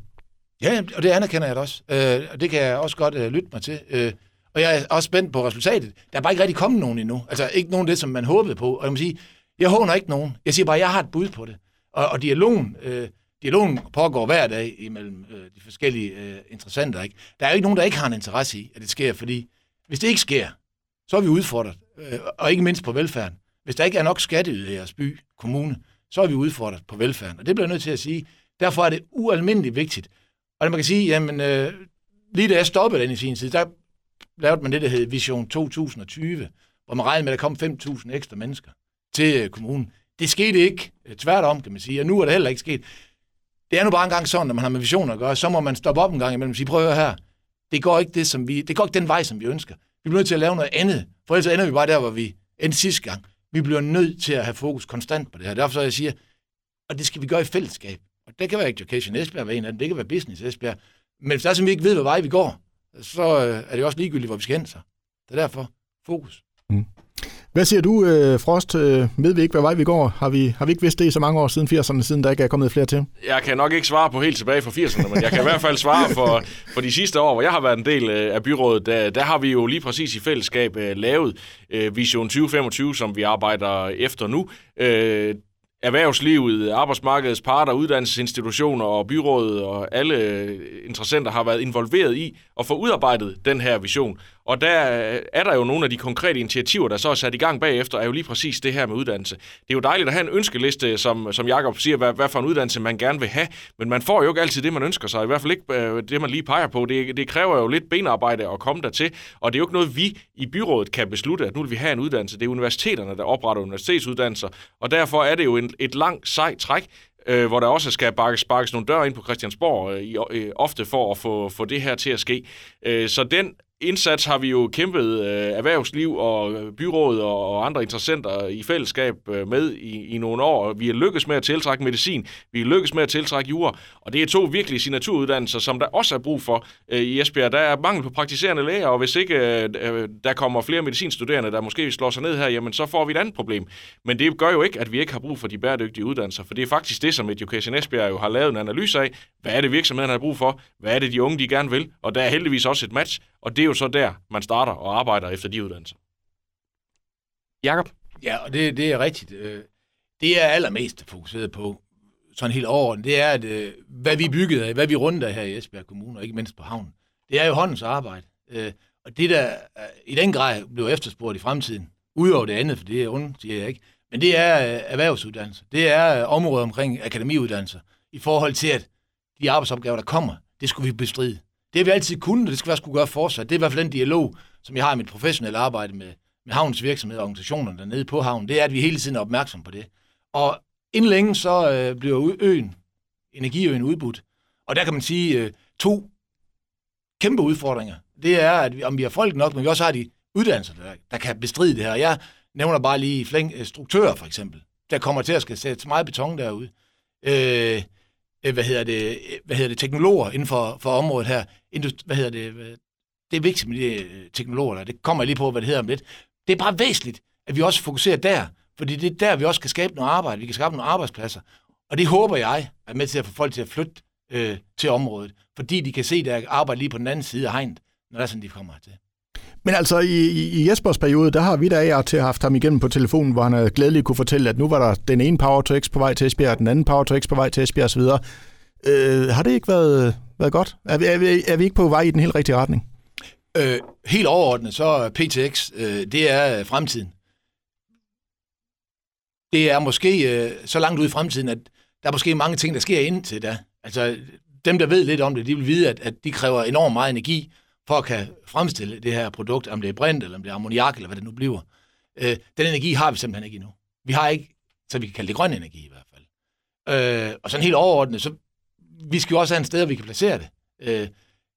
Ja, og det anerkender jeg da også. Øh, og det kan jeg også godt øh, lytte mig til. Øh, og jeg er også spændt på resultatet. Der er bare ikke rigtig kommet nogen endnu. Altså ikke nogen af det, som man håbede på. Og jeg må sige, jeg håner ikke nogen. Jeg siger bare, at jeg har et bud på det. Og, og dialogen, øh, dialogen pågår hver dag imellem øh, de forskellige øh, interessenter. Ikke? Der er jo ikke nogen, der ikke har en interesse i, at det sker, fordi hvis det ikke sker, så er vi udfordret øh, og ikke mindst på velfærden. Hvis der ikke er nok skatteyder i jeres by, kommune, så er vi udfordret på velfærden. Og det bliver jeg nødt til at sige. Derfor er det ualmindeligt vigtigt. Og man kan sige, jamen, øh, lige da jeg stoppede den i sin tid, der lavede man det, der hed Vision 2020, hvor man regnede med, at der kom 5.000 ekstra mennesker til øh, kommunen. Det skete ikke. Øh, tværtom, kan man sige. Og nu er det heller ikke sket. Det er nu bare engang sådan, når man har med visioner at gøre, så må man stoppe op en gang imellem og sige, prøv at høre her, det går ikke, det, som vi, det går ikke den vej, som vi ønsker. Vi bliver nødt til at lave noget andet, for ellers ender vi bare der, hvor vi endte sidste gang. Vi bliver nødt til at have fokus konstant på det her. Derfor så jeg siger, og det skal vi gøre i fællesskab. Og det kan være Education Esbjerg være en af dem, det kan være Business Esbjerg. Men hvis der er, som vi ikke ved, hvad vej vi går, så øh, er det også ligegyldigt, hvor vi skal hen så. Det er derfor fokus. Mm. Hvad siger du, øh, Frost? Øh, ved vi ikke, hvad vej vi går? Har vi, har vi ikke vidst det i så mange år siden 80'erne, siden der ikke er kommet flere til? Jeg kan nok ikke svare på helt tilbage fra 80'erne, men jeg kan i hvert fald svare for, for de sidste år, hvor jeg har været en del af byrådet. Der, der har vi jo lige præcis i fællesskab lavet Vision 2025, som vi arbejder efter nu erhvervslivet, arbejdsmarkedets parter, uddannelsesinstitutioner og byrådet og alle interessenter har været involveret i at få udarbejdet den her vision. Og der øh, er der jo nogle af de konkrete initiativer, der så er sat i gang bagefter, er jo lige præcis det her med uddannelse. Det er jo dejligt at have en ønskeliste, som, som Jakob siger, hvad, hvad for en uddannelse man gerne vil have, men man får jo ikke altid det, man ønsker sig. I hvert fald ikke øh, det, man lige peger på. Det, det kræver jo lidt benarbejde at komme dertil, og det er jo ikke noget, vi i byrådet kan beslutte, at nu vil vi have en uddannelse. Det er universiteterne, der opretter universitetsuddannelser, og derfor er det jo en, et langt, sejt træk, øh, hvor der også skal sparkes, sparkes nogle døre ind på Christiansborg, øh, i, øh, ofte for at få, få det her til at ske. Øh, så den indsats har vi jo kæmpet øh, erhvervsliv og byråd og, og andre interessenter i fællesskab øh, med i, i nogle år. Vi er lykkes med at tiltrække medicin, vi er lykkes med at tiltrække jura, og det er to virkelig signaturuddannelser, som der også er brug for øh, i Esbjerg. Der er mangel på praktiserende læger, og hvis ikke øh, øh der kommer flere medicinstuderende, der måske slår sig ned her, jamen så får vi et andet problem. Men det gør jo ikke, at vi ikke har brug for de bæredygtige uddannelser, for det er faktisk det, som Education Esbjerg jo har lavet en analyse af. Hvad er det, virksomheden har brug for? Hvad er det, de unge de gerne vil? Og der er heldigvis også et match, og det er jo så der, man starter og arbejder efter de uddannelser. Jakob? Ja, og det, det er rigtigt. Øh, det er allermest fokuseret på, sådan helt over, det er, at, øh, hvad vi byggede af, hvad vi rundt af her i Esbjerg Kommune, og ikke mindst på havnen. Det er jo håndens arbejde. Øh, og det, der i den grad blev efterspurgt i fremtiden, udover det andet, for det er ondt, siger jeg ikke, men det er erhvervsuddannelse. Det er området omkring akademiuddannelser, i forhold til, at de arbejdsopgaver, der kommer, det skulle vi bestride. Det har vi altid kunnet, og det skal vi også kunne gøre fortsat. Det er i hvert fald den dialog, som jeg har i mit professionelle arbejde med, med havnens virksomhed og organisationerne dernede på havnen. Det er, at vi hele tiden er opmærksom på det. Og inden længe så øh, bliver øen, energiøen udbudt. Og der kan man sige øh, to kæmpe udfordringer. Det er, at vi, om vi har folk nok, men vi også har de uddannelser, der, der kan bestride det her. Jeg nævner bare lige flæng, øh, struktører for eksempel, der kommer til at skal sætte meget beton derude. Øh, Øh, hvad hedder det, øh, hvad hedder det, teknologer inden for, for området her. Indust, hvad hedder det, øh, det er vigtigt med de teknologer der. Det kommer jeg lige på, hvad det hedder om lidt. Det er bare væsentligt, at vi også fokuserer der, fordi det er der, vi også kan skabe noget arbejde. Vi kan skabe nogle arbejdspladser. Og det håber jeg er med til at få folk til at flytte øh, til området, fordi de kan se, der er arbejde lige på den anden side af hegnet, når det er sådan, de kommer til. Men altså, i, i Jespers periode, der har vi da af til at have haft ham igennem på telefonen, hvor han glædeligt kunne fortælle, at nu var der den ene Power to X på vej til Esbjerg, den anden Power to X på vej til Esbjerg osv. Øh, har det ikke været, været godt? Er vi, er, vi, er vi ikke på vej i den helt rigtige retning? Øh, helt overordnet, så PTX, øh, det er øh, fremtiden. Det er måske øh, så langt ud i fremtiden, at der er måske mange ting, der sker indtil da. Altså, dem, der ved lidt om det, de vil vide, at, at de kræver enormt meget energi for at kan fremstille det her produkt, om det er brint, eller om det er ammoniak, eller hvad det nu bliver. Øh, den energi har vi simpelthen ikke endnu. Vi har ikke, så vi kan kalde det grøn energi i hvert fald. Øh, og sådan helt overordnet, så vi skal jo også have en sted, hvor vi kan placere det. Øh,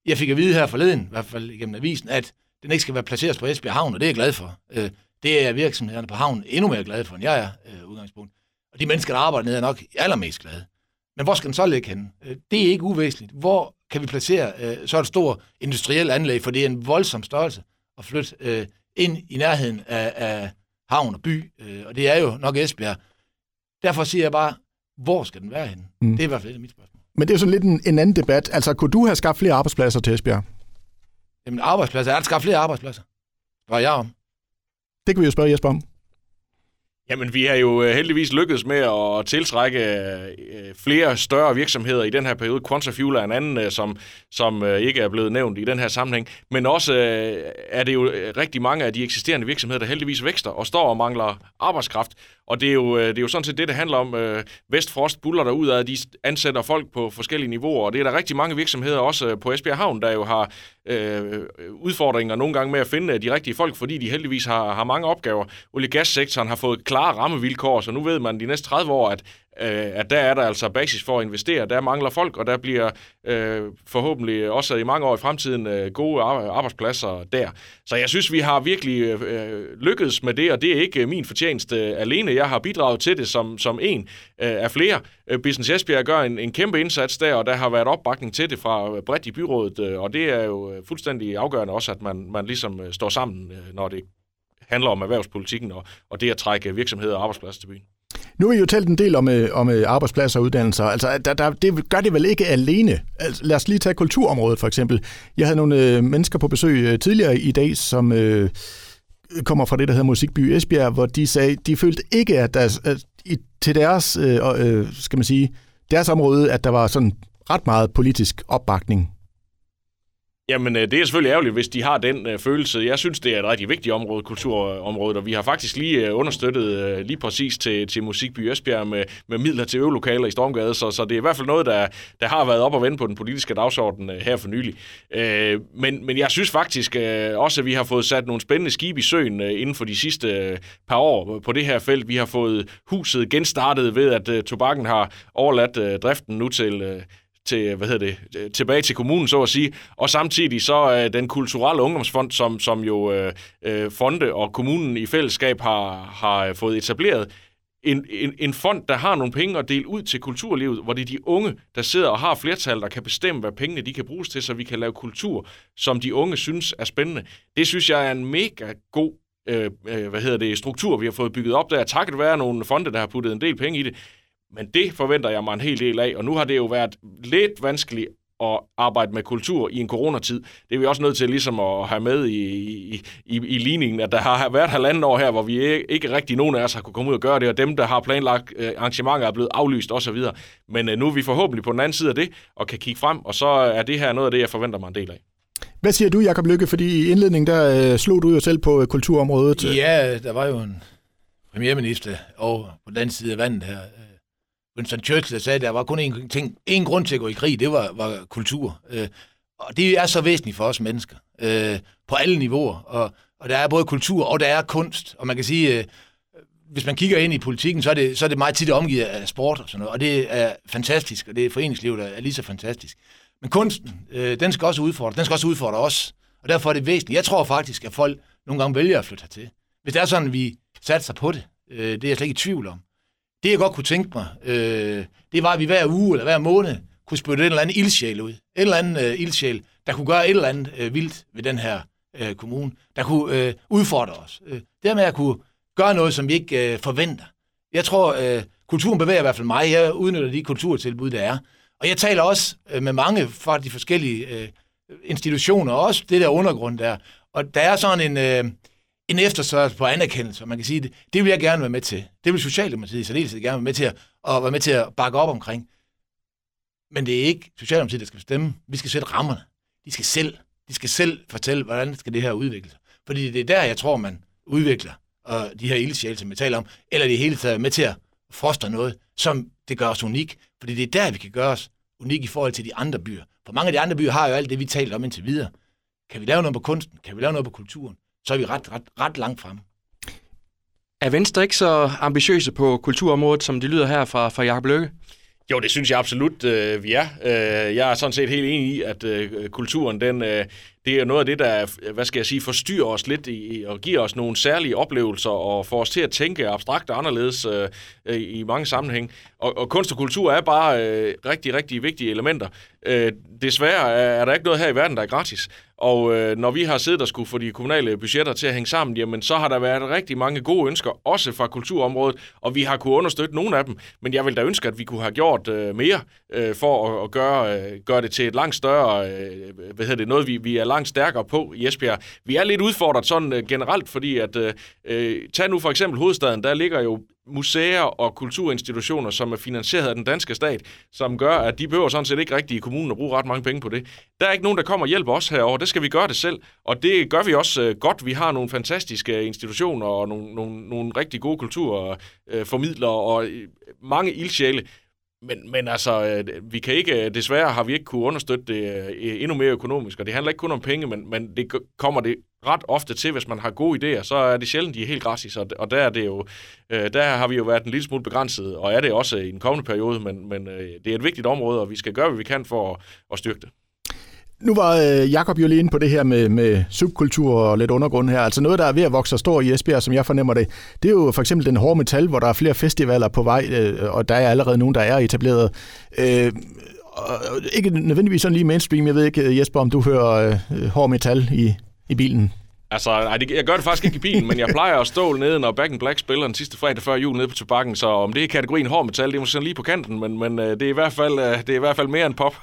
jeg fik at vide her forleden, i hvert fald gennem avisen, at den ikke skal være placeret på Esbjerg Havn, og det er jeg glad for. Øh, det er virksomhederne på havnen endnu mere glade for, end jeg er øh, udgangspunkt. Og de mennesker, der arbejder nede, er nok allermest glade. Men hvor skal den så ligge henne? Øh, det er ikke uvæsentligt. Hvor kan vi placere øh, så et stort industrielt anlæg, for det er en voldsom størrelse at flytte øh, ind i nærheden af, af havn og by, øh, og det er jo nok Esbjerg. Derfor siger jeg bare, hvor skal den være henne? Mm. Det er i hvert fald mit spørgsmål. Men det er sådan lidt en, en anden debat. Altså, kunne du have skabt flere arbejdspladser til Esbjerg? Jamen, arbejdspladser. Er der skabt flere arbejdspladser? Hvad jeg om? Det kan vi jo spørge Jesper om. Jamen, vi har jo øh, heldigvis lykkedes med at tiltrække øh, øh, flere større virksomheder i den her periode. Quantafuel er en anden, som, som ikke er blevet nævnt i den her sammenhæng. Men også er det jo rigtig mange af de eksisterende virksomheder, der heldigvis vækster og står og mangler arbejdskraft. Og det er jo, øh, det er jo sådan set det, det handler om. Øh, Vestfrost buller der ud af, at de ansætter folk på forskellige niveauer. Og det er der rigtig mange virksomheder, også øh, på Esbjerg Havn, der jo har øh, udfordringer nogle gange med at finde de rigtige folk, fordi de heldigvis har, har mange opgaver. Olie- gassektoren har fået klare rammevilkår, så nu ved man de næste 30 år, at, øh, at der er der altså basis for at investere. Der mangler folk, og der bliver øh, forhåbentlig også i mange år i fremtiden øh, gode arbejdspladser der. Så jeg synes, vi har virkelig øh, øh, lykkedes med det, og det er ikke min fortjeneste øh, alene. Jeg har bidraget til det som, som en øh, af flere. Øh, Business Esbjerg gør en, en kæmpe indsats der, og der har været opbakning til det fra bredt i byrådet, øh, og det er jo fuldstændig afgørende også, at man, man ligesom står sammen, når det handler om erhvervspolitikken og, og det at trække virksomheder og arbejdspladser til byen. Nu har vi jo talt en del om, øh, om øh, arbejdspladser og uddannelser. Altså, der, der, det gør det vel ikke alene. Altså, lad os lige tage kulturområdet for eksempel. Jeg havde nogle øh, mennesker på besøg øh, tidligere i dag, som øh, kommer fra det, der hedder Musikby Esbjerg, hvor de sagde, de følte ikke, at, deres, at i, til deres, øh, øh, skal man sige, deres område, at der var sådan ret meget politisk opbakning Jamen, øh, det er selvfølgelig ærgerligt, hvis de har den øh, følelse. Jeg synes, det er et rigtig vigtigt område, kulturområdet, og vi har faktisk lige øh, understøttet øh, lige præcis til, til Musikby Esbjerg med, med midler til øvelokaler i Stormgade, så, så det er i hvert fald noget, der, der har været op og vende på den politiske dagsorden øh, her for nylig. Øh, men, men jeg synes faktisk øh, også, at vi har fået sat nogle spændende skibe i søen øh, inden for de sidste øh, par år på det her felt. Vi har fået huset genstartet ved, at øh, tobakken har overladt øh, driften nu til... Øh, til, hvad hedder det, øh, tilbage til kommunen, så at sige. Og samtidig så øh, den kulturelle ungdomsfond, som, som jo øh, øh fonde og kommunen i fællesskab har, har øh, fået etableret, en, en, en fond, der har nogle penge at dele ud til kulturlivet, hvor det er de unge, der sidder og har flertal, der kan bestemme, hvad pengene de kan bruges til, så vi kan lave kultur, som de unge synes er spændende. Det synes jeg er en mega god øh hvad hedder det, struktur, vi har fået bygget op der. Takket være nogle fonde, der har puttet en del penge i det. Men det forventer jeg mig en hel del af, og nu har det jo været lidt vanskeligt at arbejde med kultur i en coronatid. Det er vi også nødt til ligesom at have med i, i, i, i ligningen, at der har været halvanden år her, hvor vi ikke rigtig nogen af os har kunne komme ud og gøre det, og dem, der har planlagt øh, arrangementer, er blevet aflyst osv. Men øh, nu er vi forhåbentlig på den anden side af det, og kan kigge frem, og så er det her noget af det, jeg forventer mig en del af. Hvad siger du, Jakob Lykke? Fordi i indledningen, der øh, slog du jo selv på kulturområdet. Ja, der var jo en premierminister over på den side af vandet her, Winston Churchill sagde, at der var kun én, ting, én grund til at gå i krig, det var, var kultur. Øh, og det er så væsentligt for os mennesker, øh, på alle niveauer. Og, og der er både kultur, og der er kunst. Og man kan sige, øh, hvis man kigger ind i politikken, så er, det, så er det meget tit omgivet af sport og sådan noget. Og det er fantastisk, og det er foreningslivet, der er lige så fantastisk. Men kunsten, øh, den skal også udfordre. Den skal også udfordre os. Og derfor er det væsentligt. Jeg tror faktisk, at folk nogle gange vælger at flytte hertil. Hvis det er sådan, at vi satser på det, øh, det er jeg slet ikke i tvivl om. Det, jeg godt kunne tænke mig, øh, det var, at vi hver uge eller hver måned kunne spytte en eller anden ildsjæl ud. En eller anden øh, ildsjæl, der kunne gøre et eller andet øh, vildt ved den her øh, kommune, der kunne øh, udfordre os. Øh, det med at kunne gøre noget, som vi ikke øh, forventer. Jeg tror, øh, kulturen bevæger i hvert fald mig. Jeg udnytter de kulturtilbud, der er. Og jeg taler også øh, med mange fra de forskellige øh, institutioner, også det der undergrund der. Og der er sådan en... Øh, en eftersørgelse på anerkendelse, og man kan sige, det, det vil jeg gerne være med til. Det vil Socialdemokratiet i særdeleshed gerne være med til at, at være med til at bakke op omkring. Men det er ikke Socialdemokratiet, der skal bestemme. Vi skal sætte rammerne. De skal selv, de skal selv fortælle, hvordan skal det her udvikle sig. Fordi det er der, jeg tror, man udvikler og de her ildsjæle, som vi taler om, eller det hele taget med til at fostre noget, som det gør os unik. Fordi det er der, vi kan gøre os unik i forhold til de andre byer. For mange af de andre byer har jo alt det, vi taler om indtil videre. Kan vi lave noget på kunsten? Kan vi lave noget på kulturen? Så er vi ret, ret, ret langt frem. Er Venstre ikke så ambitiøse på kulturområdet, som det lyder her fra, fra Jacob Løkke? Jo, det synes jeg absolut, øh, vi er. Øh, jeg er sådan set helt enig i, at øh, kulturen, den, øh, det er noget af det, der, hvad skal jeg sige, forstyrrer os lidt i, og giver os nogle særlige oplevelser og får os til at tænke abstrakt og anderledes øh, øh i mange sammenhæng. Og, og kunst og kultur er bare øh, rigtig, rigtig vigtige elementer. Øh, desværre er der ikke noget her i verden, der er gratis. Og øh, når vi har siddet og skulle få de kommunale budgetter til at hænge sammen, jamen så har der været rigtig mange gode ønsker, også fra kulturområdet, og vi har kunne understøtte nogle af dem. Men jeg vil da ønske, at vi kunne have gjort øh, mere øh, for at, at gøre, øh, gøre det til et langt større, øh, hvad hedder det, noget vi, vi er langt stærkere på i Esbjerg. Vi er lidt udfordret sådan øh, generelt, fordi at, øh, øh, tag nu for eksempel hovedstaden, der ligger jo museer og kulturinstitutioner, som er finansieret af den danske stat, som gør, at de behøver sådan set ikke rigtig i kommunen at bruge ret mange penge på det. Der er ikke nogen, der kommer og hjælper os herover. Det skal vi gøre det selv, og det gør vi også øh, godt. Vi har nogle fantastiske øh, institutioner og nogle, nogle, nogle rigtig gode kulturformidlere og øh, mange ildsjæle, men, men altså, øh, vi kan ikke, øh, desværre har vi ikke kunne understøtte det øh, endnu mere økonomisk, og det handler ikke kun om penge, men, men det kommer det ret ofte til, hvis man har gode idéer, så er det sjældent, de er helt gratis, og, og der, er det jo, der har vi jo været en lille smule begrænset, og er det også i den kommende periode, men, men det er et vigtigt område, og vi skal gøre, hvad vi kan for at, at styrke det. Nu var øh, Jakob jo lige inde på det her med, med subkultur og lidt undergrund her. Altså noget, der er ved at vokse stor i Esbjerg, som jeg fornemmer det, det er jo for eksempel den hårde metal, hvor der er flere festivaler på vej, øh, og der er allerede nogen, der er etableret. Øh, og ikke nødvendigvis sådan lige mainstream. Jeg ved ikke, øh, Jesper, om du hører øh, hård metal i, i bilen? Altså, nej, det, jeg gør det faktisk ikke i bilen, men jeg plejer at stå nede, når Back in Black spiller den sidste fredag før jul nede på tobakken, så om det er kategorien hård metal, det er måske lige på kanten, men, men øh, det, er i hvert fald, øh, det er i hvert fald mere end pop.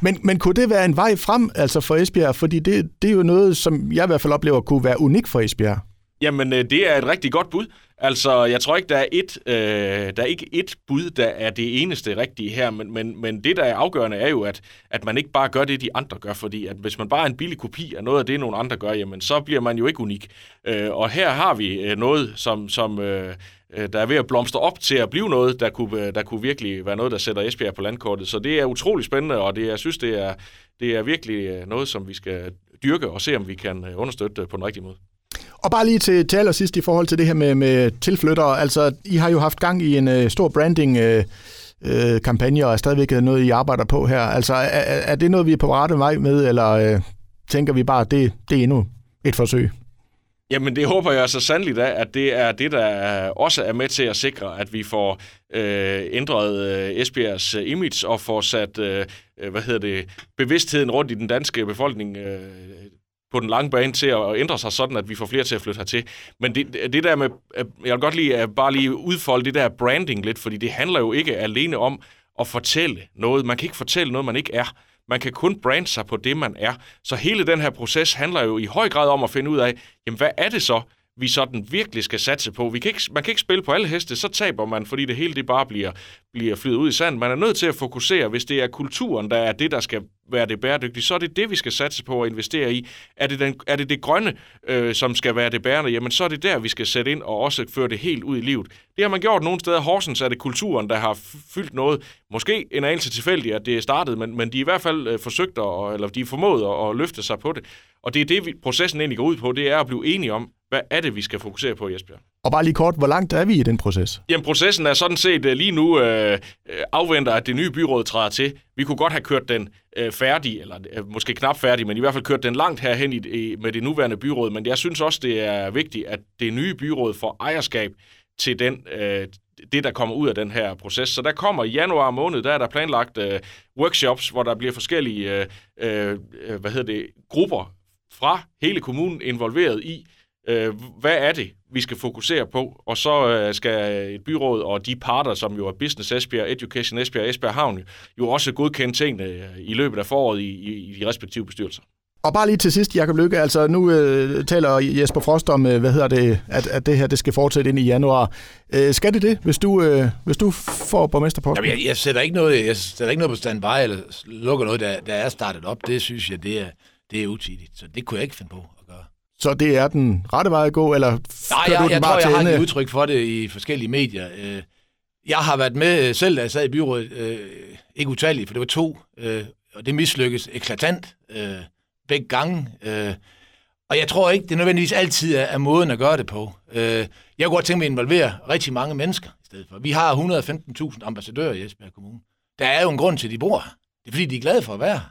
Men, men kunne det være en vej frem altså for Esbjerg? Fordi det, det er jo noget, som jeg i hvert fald oplever kunne være unik for Esbjerg. Jamen, øh, det er et rigtig godt bud. Altså, jeg tror ikke, der er et, øh, der er ikke et bud, der er det eneste rigtige her, men, men, men det, der er afgørende, er jo, at, at man ikke bare gør det, de andre gør, fordi at hvis man bare er en billig kopi af noget af det, nogle andre gør, jamen, så bliver man jo ikke unik. Øh, og her har vi øh, noget, som, som øh, øh der er ved at blomstre op til at blive noget, der kunne, øh, der kunne virkelig være noget, der sætter Esbjerg på landkortet. Så det er utrolig spændende, og det, jeg synes, det er, det er virkelig øh, noget, som vi skal dyrke og se, om vi kan øh, understøtte på den rigtige måde. Og bare lige til, til allersidst i forhold til det her med, med tilflyttere. Altså, I har jo haft gang i en uh, stor branding uh, uh, kampagne, og er stadigvæk noget, I arbejder på her. Altså, er, er det noget, vi er på rette vej med, eller uh, tænker vi bare, at det, det er endnu et forsøg? Jamen det håber jeg så sandelig da, at det er det, der også er med til at sikre, at vi får øh, ændret øh, Esbjergs image og får sat øh, øh, hvad hedder det, bevidstheden rundt i den danske befolkning øh, på den lange bane til at ændre sig sådan, at vi får flere til at flytte hertil. Men det, det der med, øh, jeg vil godt lige øh, bare lige udfolde det der branding lidt, fordi det handler jo ikke alene om at fortælle noget. Man kan ikke fortælle noget, man ikke er. Man kan kun brande sig på det, man er. Så hele den her proces handler jo i høj grad om at finde ud af, jamen hvad er det så, vi sådan virkelig skal satse på. Vi kan ikke, man kan ikke spille på alle heste, så taber man, fordi det hele det bare bliver, bliver flyet ud i sand. Man er nødt til at fokusere, hvis det er kulturen, der er det, der skal være det bæredygtige, så er det det, vi skal satse på og investere i. Er det den, er det, det grønne, øh, som skal være det bærende, jamen så er det der, vi skal sætte ind og også føre det helt ud i livet. Det har man gjort nogle steder. Horsens er det kulturen, der har fyldt noget. Måske en anelse tilfældigt, at det er startet, men, men de er i hvert fald øh, forsøgt, at, eller de er formået at, at løfte sig på det. Og det er det, vi, processen egentlig går ud på, det er at blive enige om, hvad er det, vi skal fokusere på, Jesper? Og bare lige kort, hvor langt er vi i den proces? Jamen, processen er sådan set øh, lige nu øh, Øh, øh, afventer, at det nye byråd træder til. Vi kunne godt have kørt den øh, færdig, eller øh, måske knap færdig, men i hvert fald kørt den langt herhen i, i, med det nuværende byråd. Men jeg synes også, det er vigtigt, at det nye byråd får ejerskab til den, øh, det, der kommer ud af den her proces. Så der kommer i januar måned, der er der planlagt øh, workshops, hvor der bliver forskellige øh, øh, øh hvad hedder det, grupper fra hele kommunen involveret i, øh, hvad er det, vi skal fokusere på, og så øh, skal et byråd og de parter, som jo er Business Esbjerg, Education Esbjerg og Esbjerg Havn, jo også godkende tingene øh, i løbet af foråret i, i, i de respektive bestyrelser. Og bare lige til sidst, Jakob Lykke, altså nu øh, taler Jesper Frost om, øh, hvad hedder det, at, at det her det skal fortsætte ind i januar. Øh, skal det det, hvis du, øh, hvis du får borgmesterposten? Jamen, jeg, jeg, sætter ikke noget, jeg sætter ikke noget på standby, eller lukker noget, der, der er startet op. Det synes jeg, det er, det er utidigt. Så det kunne jeg ikke finde på. Så det er den rette vej at gå, eller Nej, jeg, du den jeg bare tror, jeg har et udtryk for det i forskellige medier. Øh, jeg har været med selv, da jeg sad i byrådet, øh, ikke utalligt, for det var to, øh, og det mislykkes eklatant begge gange. Og jeg tror ikke, det nødvendigvis altid er, måden at gøre det på. jeg kunne godt tænke mig at involvere rigtig mange mennesker i stedet for. Vi har 115.000 ambassadører i Esbjerg Kommune. Der er jo en grund til, at de bor her. Det er fordi, de er glade for at være her.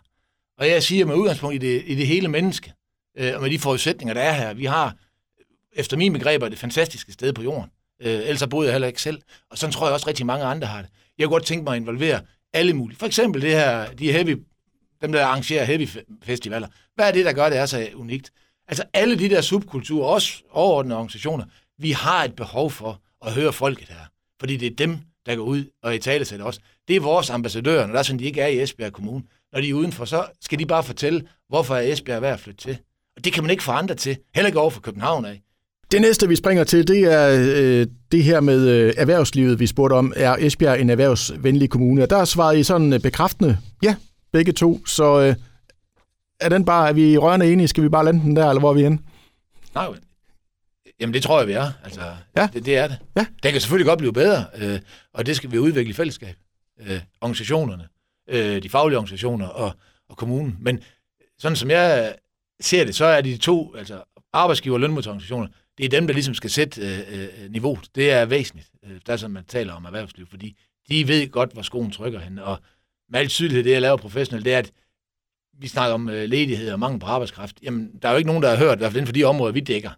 Og jeg siger med udgangspunkt i det, i det hele menneske øh, og med de forudsætninger, der er her. Vi har, efter mine begreber, det fantastiske sted på jorden. Øh, ellers boede jeg heller ikke selv. Og sådan tror jeg også rigtig mange andre har det. Jeg kunne godt tænke mig at involvere alle mulige. For eksempel det her, de heavy, dem der arrangerer heavy festivaler. Hvad er det, der gør det er så unikt? Altså alle de der subkulturer, også overordnede organisationer, vi har et behov for at høre folket her. Fordi det er dem, der går ud og i tale sætter os. Det er vores ambassadører, når der er sådan, de ikke er i Esbjerg Kommune. Når de er udenfor, så skal de bare fortælle, hvorfor er Esbjerg værd at flytte til. Og det kan man ikke forandre til, heller ikke over for København af. Det næste, vi springer til, det er øh, det her med øh, erhvervslivet, vi spurgte om. Er Esbjerg en erhvervsvenlig kommune? Og der svarede I sådan øh, bekræftende, ja, begge to. Så øh, er den bare, er vi rørende enige? Skal vi bare lande den der, eller hvor er vi henne? Nej, jamen det tror jeg, vi er. Altså, ja. det, det er det. Ja. Det kan selvfølgelig godt blive bedre, øh, og det skal vi udvikle i fællesskab. Øh, organisationerne, øh, de faglige organisationer og, og kommunen. Men sådan som jeg ser det, så er de to, altså arbejdsgiver- og lønmodtagerorganisationer, det er dem, der ligesom skal sætte øh, øh, niveauet. Det er væsentligt, øh, der som man taler om erhvervsliv, fordi de ved godt, hvor skoen trykker hen. Og med al tydelighed, det jeg laver professionelt, det er, at vi snakker om øh, ledighed og mangel på arbejdskraft. Jamen, der er jo ikke nogen, der har hørt, i hvert fald inden for de områder, vi dækker,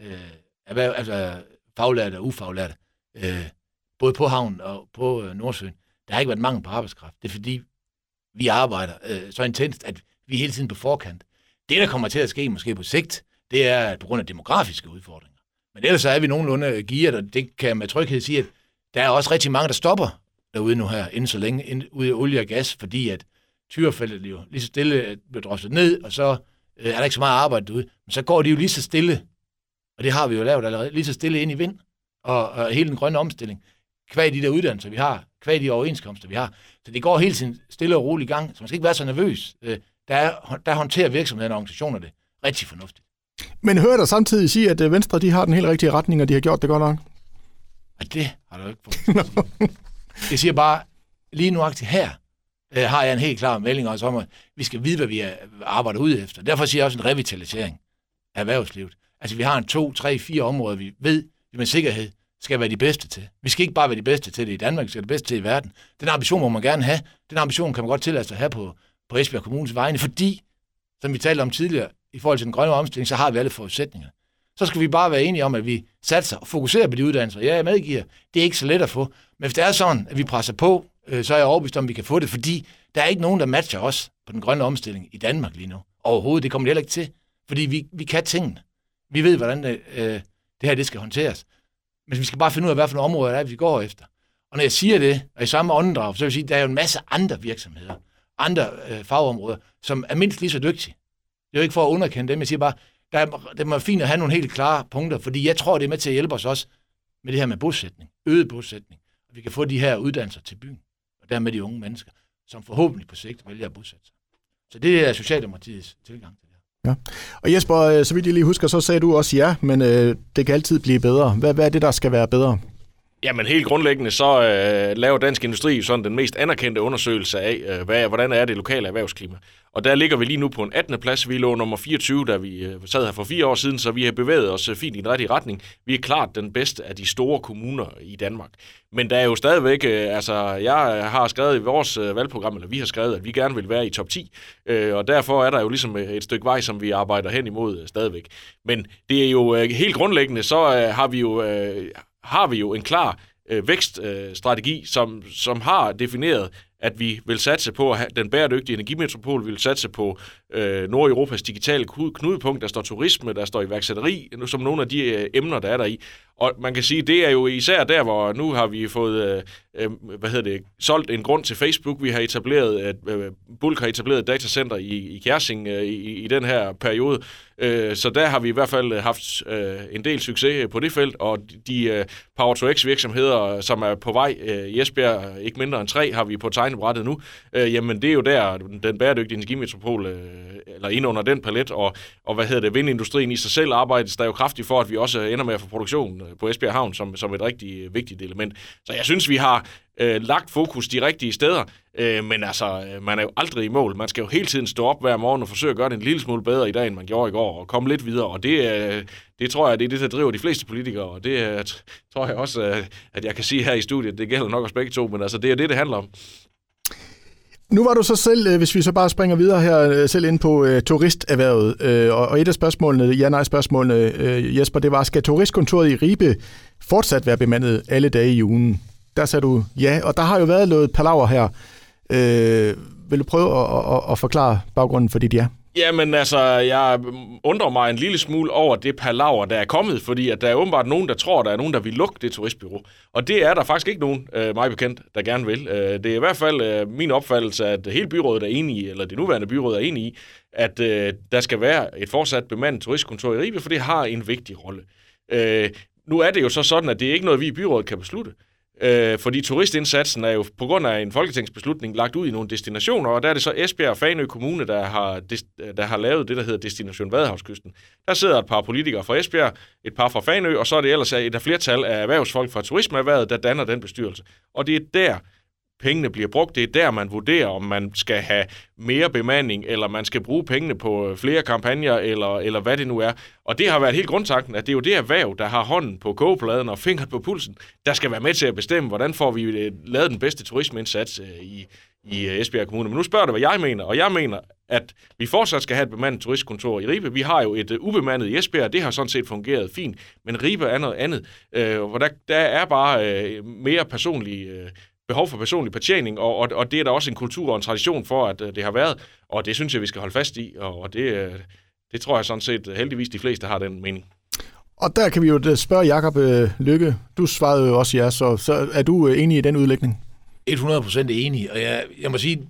øh, erhverv, altså faglærte og ufaglærte, øh, både på havnen og på øh, Nordsøen. Der har ikke været mangel på arbejdskraft. Det er fordi, vi arbejder øh, så intenst, at vi er hele tiden på forkant. Det, der kommer til at ske måske på sigt, det er på grund af demografiske udfordringer. Men ellers så er vi nogenlunde øh, gearet, og det kan jeg med tryghed sige, at der er også rigtig mange, der stopper derude nu her, inden så længe, inden, ude i olie og gas, fordi at tyrefeltet jo lige så stille øh, bliver drosset ned, og så øh, er der ikke så meget arbejde derude. Men så går de jo lige så stille, og det har vi jo lavet allerede, lige så stille ind i vind, og, og hele den grønne omstilling, kvad de der uddannelser, vi har, kvad de overenskomster, vi har. Så det går hele tiden stille og roligt i gang, så man skal ikke være så nervøs. Øh, der, er, der håndterer virksomheden og organisationer det rigtig fornuftigt. Men hører der samtidig sige, at øh, Venstre de har den helt rigtige retning, og de har gjort det godt nok? Og det har du ikke fået. Jeg siger bare, lige nu her, øh, har jeg en helt klar melding også om, at vi skal vide, hvad vi arbejder ud efter. Derfor siger jeg også en revitalisering af erhvervslivet. Altså, vi har en to, tre, fire områder, vi ved, vi med sikkerhed skal være de bedste til. Vi skal ikke bare være de bedste til det i Danmark, vi skal være de bedste til i verden. Den ambition må man gerne have. Den ambition kan man godt tillade sig at have på, på Esbjerg Kommunes vegne, fordi, som vi talte om tidligere, i forhold til den grønne omstilling, så har vi alle forudsætninger. Så skal vi bare være enige om, at vi satser og fokuserer på de uddannelser. Ja, jeg medgiver, det er ikke så let at få. Men hvis det er sådan, at vi presser på, øh, så er jeg overbevist om, at vi kan få det, fordi der er ikke nogen, der matcher os på den grønne omstilling i Danmark lige nu. Overhovedet, det kommer det heller ikke til. Fordi vi, vi kan tingene. Vi ved, hvordan det, øh, det her det skal håndteres. Men vi skal bare finde ud af, hvad for områder der er, vi går efter. Og når jeg siger det, og i samme åndedrag, så vil jeg sige, at der er jo en masse andre virksomheder, andre øh, fagområder, som er mindst lige så dygtige. Det er jo ikke for at underkende dem, jeg siger bare, der er, det er fint at have nogle helt klare punkter, fordi jeg tror, det er med til at hjælpe os også med det her med bosætning, øget bosætning, og vi kan få de her uddannelser til byen, og dermed de unge mennesker, som forhåbentlig på sigt vælger at bosætte sig. Så det er Socialdemokratiets tilgang til det Ja. Og Jesper, øh, så vidt jeg lige husker, så sagde du også ja, men øh, det kan altid blive bedre. Hvad, hvad er det, der skal være bedre? Jamen helt grundlæggende så øh, laver Dansk Industri sådan den mest anerkendte undersøgelse af, øh, hvad, hvordan er det lokale erhvervsklima. Og der ligger vi lige nu på en 18. plads. Vi lå nummer 24, da vi øh, sad her for fire år siden, så vi har bevæget os øh, fint i den rigtige retning. Vi er klart den bedste af de store kommuner i Danmark. Men der er jo stadigvæk, øh, altså jeg øh, har skrevet i vores øh, valgprogram, eller vi har skrevet, at vi gerne vil være i top 10. Øh, og derfor er der jo ligesom øh, et stykke vej, som vi arbejder hen imod øh, stadigvæk. Men det er jo øh, helt grundlæggende, så øh, har vi jo... Øh, har vi jo en klar øh, vækststrategi, øh, som, som har defineret, at vi vil satse på at have den bæredygtige energimetropol, vi vil satse på øh, Nordeuropas digitale knudepunkt, der står turisme, der står iværksætteri, som nogle af de øh, emner, der er der i. Og man kan sige, det er jo især der, hvor nu har vi fået øh, øh hvad hedder det, solgt en grund til Facebook. Vi har etableret, øh, Bulk har etableret et datacenter i, i Kjersing øh, i, i den her periode. Øh, så der har vi i hvert fald øh, haft øh, en del succes øh, på det felt, og de øh, Power to X virksomheder, øh, som er på vej øh, i Esbjerg, ikke mindre end tre, har vi på tegnebrættet nu. Øh, jamen det er jo der, den bæredygtige energimetropol, øh, eller ind under den palet, og, og hvad hedder det, vindindustrien i sig selv arbejdes der jo kraftigt for, at vi også ender med at få produktion på Esbjerg Havn som, som et rigtig vigtigt element. Så jeg synes, vi har øh, lagt fokus de rigtige steder, øh, men altså, øh, man er jo aldrig i mål. Man skal jo hele tiden stå op hver morgen og forsøge at gøre det en lille smule bedre i dag, end man gjorde i går, og komme lidt videre, og det, øh, det tror jeg, det er det, der driver de fleste politikere, og det øh, tror jeg også, øh, at jeg kan sige her i studiet, det gælder nok os begge to, men altså, det er det, det handler om. Nu var du så selv, øh, hvis vi så bare springer videre her, øh, selv ind på øh, turisterhvervet, Øh, og et af spørgsmålene, ja-nej-spørgsmålene, øh, Jesper, det var, skal turistkontoret i Ribe fortsat være bemandet alle dage i ugen? Der sagde du ja, og der har jo været noget palaver her. Øh, vil du prøve at, at, at forklare baggrunden for dit ja? Jamen altså, jeg undrer mig en lille smule over det palaver, der er kommet, fordi at der er åbenbart nogen, der tror, der er nogen, der vil lukke det turistbyrå. Og det er der faktisk ikke nogen, øh, mig bekendt, der gerne vil. Øh, det er i hvert fald øh, min opfattelse, at hele byrådet er enige i, eller det nuværende byråd er enige i, at øh, der skal være et fortsat bemandet turistkontor i Ribe, for det har en vigtig rolle. Øh, nu er det jo så sådan, at det er ikke noget, vi i byrådet kan beslutte. Øh, fordi turistindsatsen er jo på grund af en folketingsbeslutning lagt ud i nogle destinationer, og der er det så Esbjerg og Fanø Kommune, der har, der har lavet det, der hedder Destination Vadehavskysten. Der sidder et par politikere fra Esbjerg, et par fra Fanø, og så er det ellers et af flertal af erhvervsfolk fra turismeerhvervet, der danner den bestyrelse. Og det er der, pengene bliver brugt. Det er der, man vurderer, om man skal have mere bemanding, eller man skal bruge pengene på øh, flere kampagner, eller, eller hvad det nu er. Og det har været helt grundtanken, at det er jo det erhverv, der har hånden på kogepladen og fingeren på pulsen, der skal være med til at bestemme, hvordan får vi øh, lavet den bedste turismeindsats øh, i, i Esbjerg Kommune. Men nu spørger du, hvad jeg mener, og jeg mener, at vi fortsat skal have et bemandet turistkontor i Ribe. Vi har jo et ubemandet i Esbjerg, det har sådan set fungeret fint, men Ribe er noget andet, øh, hvor der, der er bare øh, mere personlige øh, behov for personlig betjening, og, og, og det er der også en kultur og en tradition for, at øh, det har været, og det synes jeg, vi skal holde fast i, og, og det, øh, det tror jeg sådan set heldigvis de fleste har den mening. Og der kan vi jo spørge Jakob øh, Lykke. Du svarede jo også ja, så, så er du øh, enig i den udlægning? 100% enig, og jeg, jeg må sige,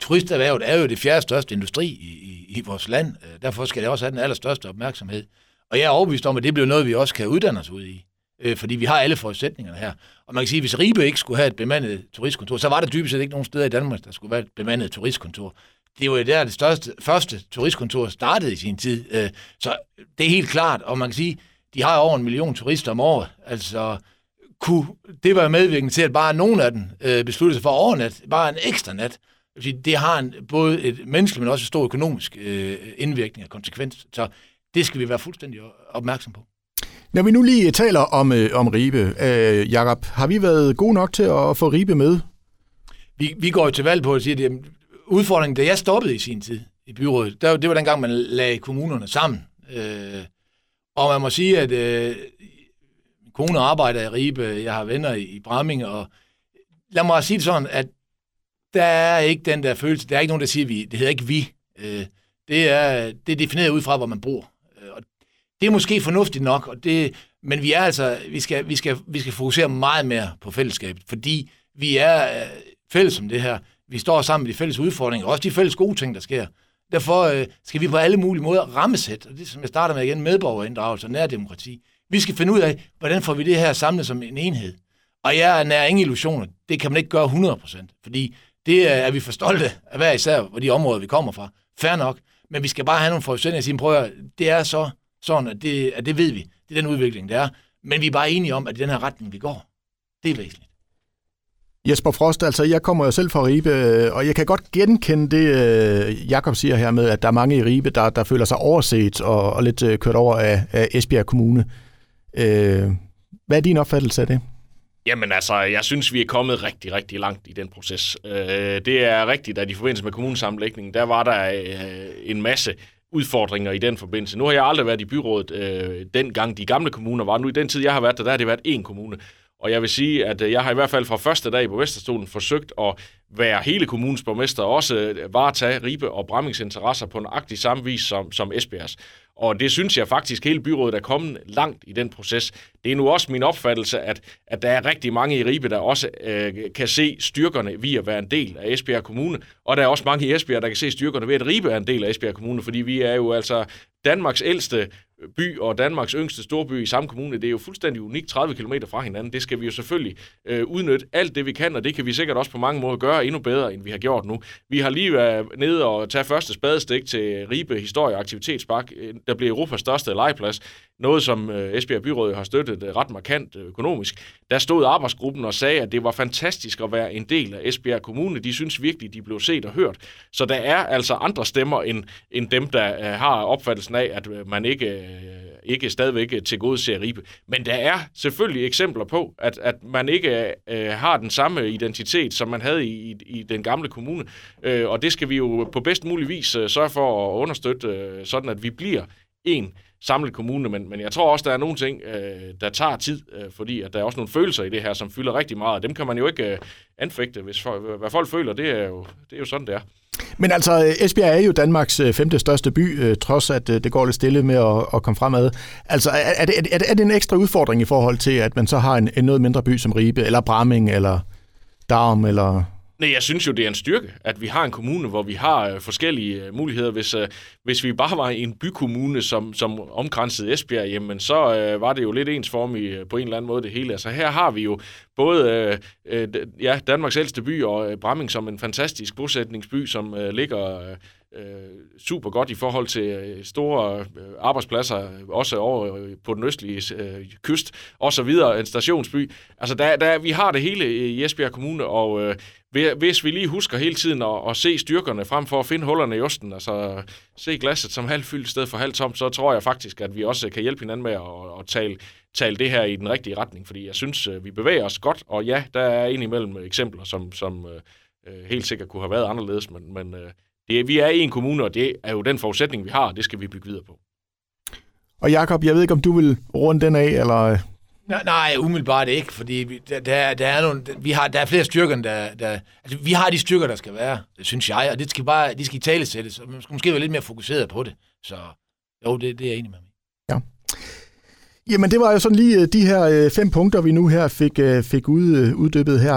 turisterhvervet er jo det fjerde største industri i, i, i vores land. Øh, derfor skal det også have den allerstørste opmærksomhed. Og jeg er overbevist om, at det bliver noget, vi også kan uddanne os ud i. Øh, fordi vi har alle forudsætningerne her. Og man kan sige, at hvis Ribe ikke skulle have et bemandet turistkontor, så var der dybest set ikke nogen steder i Danmark, der skulle være et bemandet turistkontor. Det var jo der, det største, første turistkontor startede i sin tid. Øh, så det er helt klart, og man kan sige, de har over en million turister om året. Altså, kunne det være medvirkende til, at bare nogen af dem øh, besluttede sig for overnat, bare en ekstra nat. Det har en, både et menneskeligt, men også en stor økonomisk øh, indvirkning og konsekvens. Så det skal vi være fuldstændig opmærksom på. Når vi nu lige øh, taler om, øh, om Ribe, øh, Jakob, har vi været gode nok til at få Ribe med? Vi, vi går jo til valg på at sige, at udfordringen, da jeg stoppede i sin tid i byrådet, der, det var dengang, man lagde kommunerne sammen. Øh, og man må sige, at øh, min kone arbejder i Ribe, jeg har venner i, i Bramming, og lad mig sige det sådan, at der er ikke den der følelse, der er ikke nogen, der siger vi, det hedder ikke vi. Øh, det, er, det er defineret ud fra, hvor man bor. Det er måske fornuftigt nok, og det, men vi er altså, vi skal, vi, skal, vi skal fokusere meget mere på fællesskabet, fordi vi er øh, fælles om det her. Vi står sammen med de fælles udfordringer, og også de fælles gode ting, der sker. Derfor øh, skal vi på alle mulige måder rammesætte, og det som jeg starter med igen, medborgerinddragelse og nærdemokrati. Vi skal finde ud af, hvordan får vi det her samlet som en enhed. Og jeg er nær ingen illusioner. Det kan man ikke gøre 100%, fordi det øh, er vi for stolte af hver især hvor de områder, vi kommer fra. Fair nok. Men vi skal bare have nogle forudsætninger og sige, prøv at det er så sådan, at det, at det ved vi. Det er den udvikling, det er. Men vi er bare enige om, at det er den her retning, vi går. Det er væsentligt. Jesper Frost, altså jeg kommer jo selv fra Ribe, øh, og jeg kan godt genkende det, øh, Jakob siger her med, at der er mange i Ribe, der, der føler sig overset og, og lidt øh, kørt over af, af Esbjerg Kommune. hvad er din opfattelse af det? Jamen altså, jeg synes, vi er kommet rigtig, rigtig langt i den proces. det er rigtigt, at i forbindelse med kommunesammenlægningen, der var der en masse udfordringer i den forbindelse. Nu har jeg aldrig været i byrådet, øh, dengang de gamle kommuner var. Nu i den tid, jeg har været der, der har det været én kommune. Og jeg vil sige, at øh, jeg har i hvert fald fra første dag på Vesterstolen forsøgt at være hele kommunens borgmester, og også øh, varetage Ribe og Brammings interesser på nøjagtig samme vis som, som Esbjergs. Og det synes jeg faktisk, hele byrådet er kommet langt i den proces. Det er nu også min opfattelse, at, at der er rigtig mange i Ribe, der også øh, kan se styrkerne ved at være en del af Esbjerg Kommune. Og der er også mange i Esbjerg, der kan se styrkerne ved at Ribe er en del af Esbjerg Kommune, fordi vi er jo altså Danmarks ældste by og Danmarks yngste storby i samme kommune. Det er jo fuldstændig unikt 30 km fra hinanden. Det skal vi jo selvfølgelig øh, udnytte alt det, vi kan, og det kan vi sikkert også på mange måder gøre endnu bedre, end vi har gjort nu. Vi har lige været nede og tage første spadestik til Ribe Historie- og Aktivitetspark, øh, der bliver Europas største legeplads noget som øh, Esbjerg Byråd har støttet øh, ret markant øh, økonomisk. Der stod arbejdsgruppen og sagde, at det var fantastisk at være en del af Esbjerg Kommune. De synes virkelig, de blev set og hørt. Så der er altså andre stemmer end, end dem, der øh, har opfattelsen af, at øh, man ikke, Øh, ikke stadigvæk til gode ser Ribe. Men der er selvfølgelig eksempler på, at, at man ikke øh, har den samme identitet, som man havde i, i den gamle kommune. Øh, og det skal vi jo på bedst mulig vis øh, sørge for at understøtte, øh, sådan at vi bliver en samlet kommune, men, men jeg tror også, der er nogle ting, øh, der tager tid, øh, fordi at der er også nogle følelser i det her, som fylder rigtig meget, og dem kan man jo ikke øh, anfægte. Hvis for, hvad folk føler, det er, jo, det er jo sådan, det er. Men altså, Esbjerg er jo Danmarks øh, femte største by, øh, trods at øh, det går lidt stille med at, at komme fremad. Altså, er det, er, det, er det en ekstra udfordring i forhold til, at man så har en, en noget mindre by som Ribe, eller Bramming, eller Darm, eller Nej, jeg synes jo, det er en styrke, at vi har en kommune, hvor vi har øh, forskellige øh, muligheder. Hvis, øh, hvis vi bare var en bykommune, som, som omkransede Esbjerg, jamen så øh, var det jo lidt ensformigt øh, på en eller anden måde det hele. Altså her har vi jo både øh, øh, ja, Danmarks ældste by og øh, Bramming som en fantastisk bosætningsby, som øh, ligger... Øh, øh, super godt i forhold til øh, store øh, arbejdspladser, også over øh, på den østlige øh, kyst, og så videre, en stationsby. Altså, der, der, vi har det hele i Esbjerg Kommune, og øh, hvis vi lige husker hele tiden at, at se styrkerne frem for at finde hullerne i osten, altså se glasset som halvt fyldt i stedet for halvt tomt, så tror jeg faktisk, at vi også kan hjælpe hinanden med at, at tale, tale det her i den rigtige retning, fordi jeg synes, øh, vi bevæger os godt, og ja, der er indimellem eksempler, som, som øh, helt sikkert kunne have været anderledes, men, men øh, det, vi er i en kommune, og det er jo den forudsætning, vi har, og det skal vi bygge videre på. Og Jakob, jeg ved ikke, om du vil runde den af, eller... Nej, nej, umiddelbart ikke, fordi der, der, der, er nogle, vi har, der er flere styrker, der, der... Altså, vi har de styrker, der skal være, det synes jeg, og det skal bare, de skal i tale sættes, og man skal måske være lidt mere fokuseret på det. Så Jo, det, det er jeg enig med mig. Ja. Jamen, det var jo sådan lige øh, de her øh, fem punkter, vi nu her fik, øh, fik ud, uddybet her.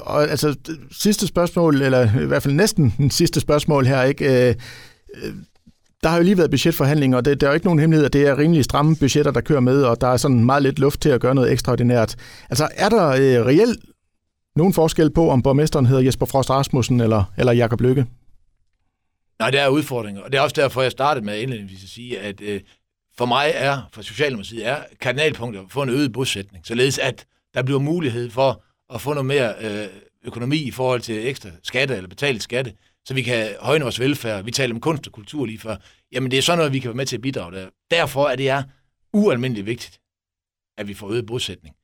Og altså, sidste spørgsmål, eller i hvert fald næsten den sidste spørgsmål her, ikke? Der har jo lige været budgetforhandlinger, og det, der er jo ikke nogen hemmelighed, at det er rimelig stramme budgetter, der kører med, og der er sådan meget lidt luft til at gøre noget ekstraordinært. Altså, er der øh, reelt nogen forskel på, om borgmesteren hedder Jesper Frost Rasmussen eller, eller Jakob Lykke? Nej, det er udfordringer, og det er også derfor, jeg startede med indledningsvis at sige, at øh, for mig er, for Socialdemokratiet, er kardinalpunkter for en øget bosætning, således at der bliver mulighed for at få noget mere øh, økonomi i forhold til ekstra skatte eller betalt skatte, så vi kan højne vores velfærd. Vi taler om kunst og kultur lige før. Jamen, det er sådan noget, vi kan være med til at bidrage der. Derfor er det er ualmindeligt vigtigt, at vi får øget bosætning.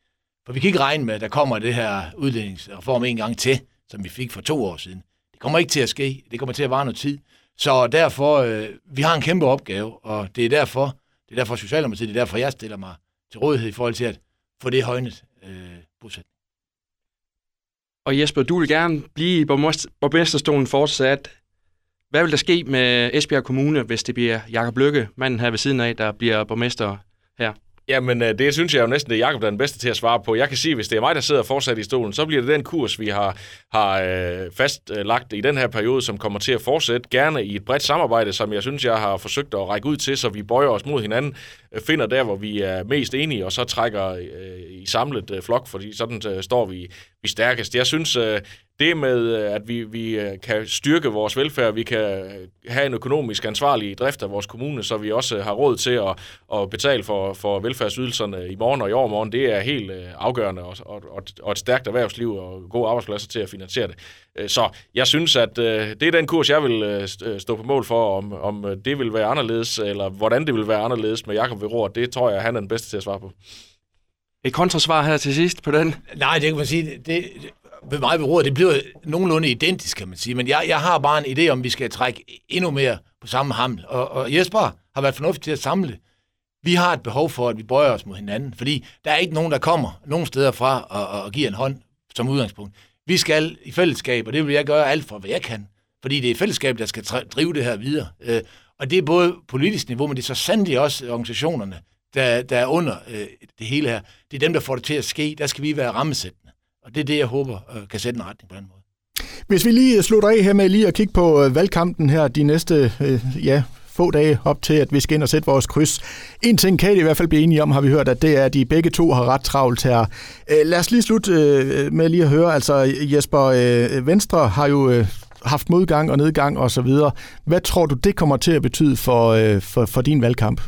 For vi kan ikke regne med, at der kommer det her udlændingsreform en gang til, som vi fik for to år siden. Det kommer ikke til at ske. Det kommer til at vare noget tid. Så derfor, øh, vi har en kæmpe opgave, og det er derfor, det er derfor Socialdemokratiet, det er derfor, jeg stiller mig til rådighed i forhold til at få det højnet øh, bosætning. Og Jesper, du vil gerne blive i borgmesterstolen fortsat. Hvad vil der ske med Esbjerg Kommune, hvis det bliver Jakob Lykke, manden her ved siden af, der bliver borgmester? Jamen, øh, det synes jeg jo næsten, det er Jacob, der er den bedste til at svare på. Jeg kan sige, hvis det er mig, der sidder fortsat i stolen, så bliver det den kurs, vi har, har øh, fastlagt i den her periode, som kommer til at fortsætte, gerne i et bredt samarbejde, som jeg synes, jeg har forsøgt at række ud til, så vi bøjer os mod hinanden, Øh, finder der, hvor vi er mest enige, og så trækker øh, i samlet øh, flok, fordi sådan øh, står vi, vi stærkest. Jeg synes, øh, det med, øh, at vi, vi øh, kan styrke vores velfærd, vi kan have en økonomisk ansvarlig drift af vores kommune, så vi også har råd til at, at betale for, for velfærdsydelserne i morgen og i overmorgen, det er helt øh, afgørende, og, og, og et stærkt erhvervsliv og gode arbejdspladser til at finansiere det. Øh, så jeg synes, at det er den kurs, jeg vil stå på mål for, om, om det vil være anderledes, eller hvordan det vil være anderledes med Jakob ved Det tror jeg, han er den bedste til at svare på. Et kontrasvar her til sidst på den? Nej, det kan man sige. Det, ved mig ved det bliver nogenlunde identisk, kan man sige. Men jeg, jeg har bare en idé om, vi skal trække endnu mere på samme haml. Og, og Jesper har været fornuftig til at samle. Vi har et behov for, at vi bøjer os mod hinanden, fordi der er ikke nogen, der kommer nogen steder fra og, og giver en hånd som udgangspunkt. Vi skal i fællesskab, og det vil jeg gøre alt for, hvad jeg kan. Fordi det er fællesskabet, der skal drive det her videre. Øh, og det er både politisk niveau, men det er så sandelig også organisationerne, der, der er under øh, det hele her. Det er dem, der får det til at ske. Der skal vi være rammesættende. Og det er det, jeg håber øh, kan sætte en retning på den måde. Hvis vi lige øh, slutter af her med lige at kigge på øh, valgkampen her de næste øh, ja, få dage op til, at vi skal ind og sætte vores kryds. En ting kan I, i hvert fald blive enige om, har vi hørt, at det er, at de begge to har ret travlt her. Øh, lad os lige slutte øh, med lige at høre, altså Jesper, øh, Venstre har jo haft modgang og nedgang og så videre. Hvad tror du, det kommer til at betyde for, for, for din valgkamp?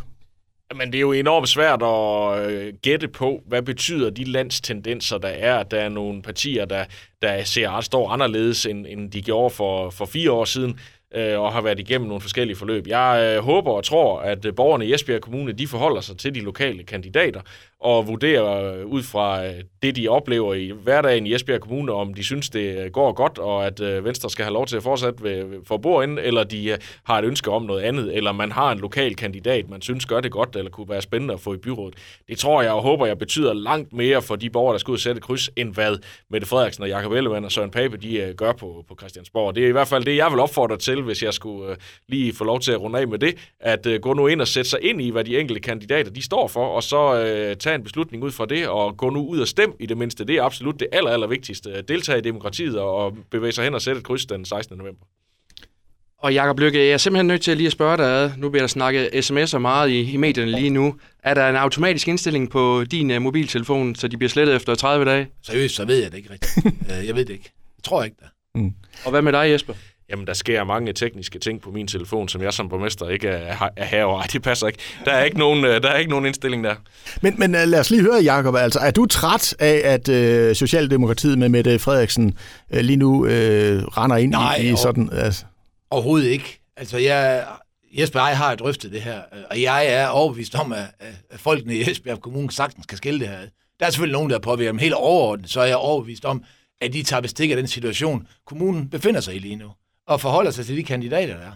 Men det er jo enormt svært at gætte på, hvad betyder de landstendenser, der er. Der er nogle partier, der, der ser står anderledes, end, end de gjorde for, for fire år siden øh, og har været igennem nogle forskellige forløb. Jeg øh, håber og tror, at øh, borgerne i Esbjerg Kommune de forholder sig til de lokale kandidater og vurdere øh, ud fra øh, det, de oplever i hverdagen i Esbjerg Kommune, om de synes, det øh, går godt, og at Venstre skal have lov til at fortsætte ved, for eller de har et ønske om noget andet, eller man har en lokal kandidat, man synes gør det godt, eller kunne være spændende at få i byrådet. Det tror jeg og håber, jeg betyder langt mere for de borgere, der skal ud og sætte kryds, end hvad Mette Frederiksen og Jakob Ellemann og Søren Pape, de gør på, på Christiansborg. Det er i hvert fald det, jeg vil opfordre til, hvis jeg skulle lige få lov til at runde af med det, at gå nu ind og sætte sig ind i, hvad de enkelte kandidater de står for, og så øh, tage en beslutning ud fra det, og gå nu ud og stemme i det mindste. Det er absolut det aller, aller vigtigste. Deltage i demokratiet og bevæge sig hen og sætte et kryds den 16. november. Og Jakob Lykke, jeg er simpelthen nødt til at lige at spørge dig, nu bliver der snakket sms'er meget i, i medierne lige nu. Er der en automatisk indstilling på din uh, mobiltelefon, så de bliver slettet efter 30 dage? Seriøst, så ved jeg det ikke rigtigt. Øh, jeg ved det ikke. Jeg tror ikke det. Mm. Og hvad med dig, Jesper? Jamen der sker mange tekniske ting på min telefon, som jeg som borgmester ikke er, er herover. Ej, det passer ikke. Der er ikke nogen, øh, der er ikke nogen indstilling der. Men, men øh, lad os lige høre, Jacob. Altså, er du træt af, at øh, Socialdemokratiet med Mette Frederiksen øh, lige nu øh, render ind Nej, i, i sådan... Altså? overhovedet ikke. Altså, jeg, Jesper og jeg har drøftet det her, øh, og jeg er overbevist om, at, at folkene i Esbjerg Kommune sagtens kan skille det her. Der er selvfølgelig nogen, der påvirker dem helt overordnet, så er jeg overbevist om, at de tager bestik af den situation, kommunen befinder sig i lige nu og forholder sig til de kandidater, der er.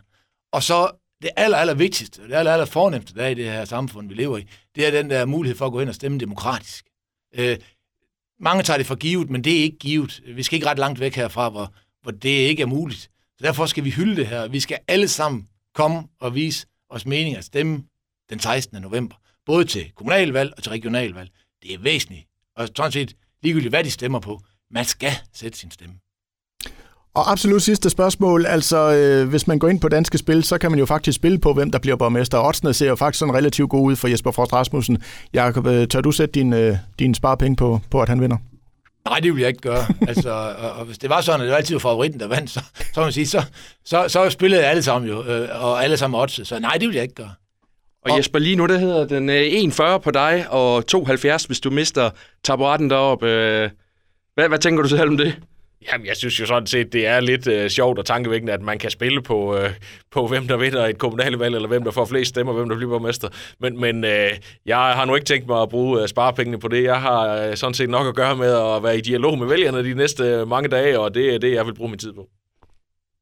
Og så det aller, aller vigtigste, det aller, aller fornemmeste der i det her samfund, vi lever i, det er den der mulighed for at gå hen og stemme demokratisk. Øh, mange tager det for givet, men det er ikke givet. Vi skal ikke ret langt væk herfra, hvor, hvor det ikke er muligt. Så derfor skal vi hylde det her. Vi skal alle sammen komme og vise os mening at stemme den 16. november. Både til kommunalvalg og til regionalvalg. Det er væsentligt. Og sådan set ligegyldigt, hvad de stemmer på. Man skal sætte sin stemme. Og absolut sidste spørgsmål. Altså, øh, hvis man går ind på Danske Spil, så kan man jo faktisk spille på, hvem der bliver borgmester. Oddsene ser jo faktisk sådan relativt gode ud for Jesper Frost Rasmussen. Jakob, øh, tør du sætte din, øh, din sparepenge på, på, at han vinder? Nej, det vil jeg ikke gøre. altså, og, og hvis det var sådan, at det var altid favoritten, der vandt, så, så, man sige, så, så, så spillede alle sammen jo, øh, og alle sammen odds. Så nej, det vil jeg ikke gøre. Og Jesper, lige nu, der hedder den øh, 1,40 på dig, og 2,70, hvis du mister taburetten deroppe. Øh, hvad, hvad tænker du selv om det? Jamen, jeg synes jo sådan set, det er lidt øh, sjovt og tankevækkende, at man kan spille på, øh, på, hvem der vinder et kommunalvalg, eller hvem der får flest stemmer, hvem der bliver borgmester. Men, men øh, jeg har nu ikke tænkt mig at bruge øh, sparepengene på det. Jeg har øh, sådan set nok at gøre med at være i dialog med vælgerne de næste øh, mange dage, og det er det, jeg vil bruge min tid på.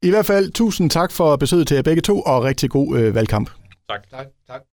I hvert fald, tusind tak for besøget til jer begge to, og rigtig god øh, valgkamp. Tak. Tak, tak.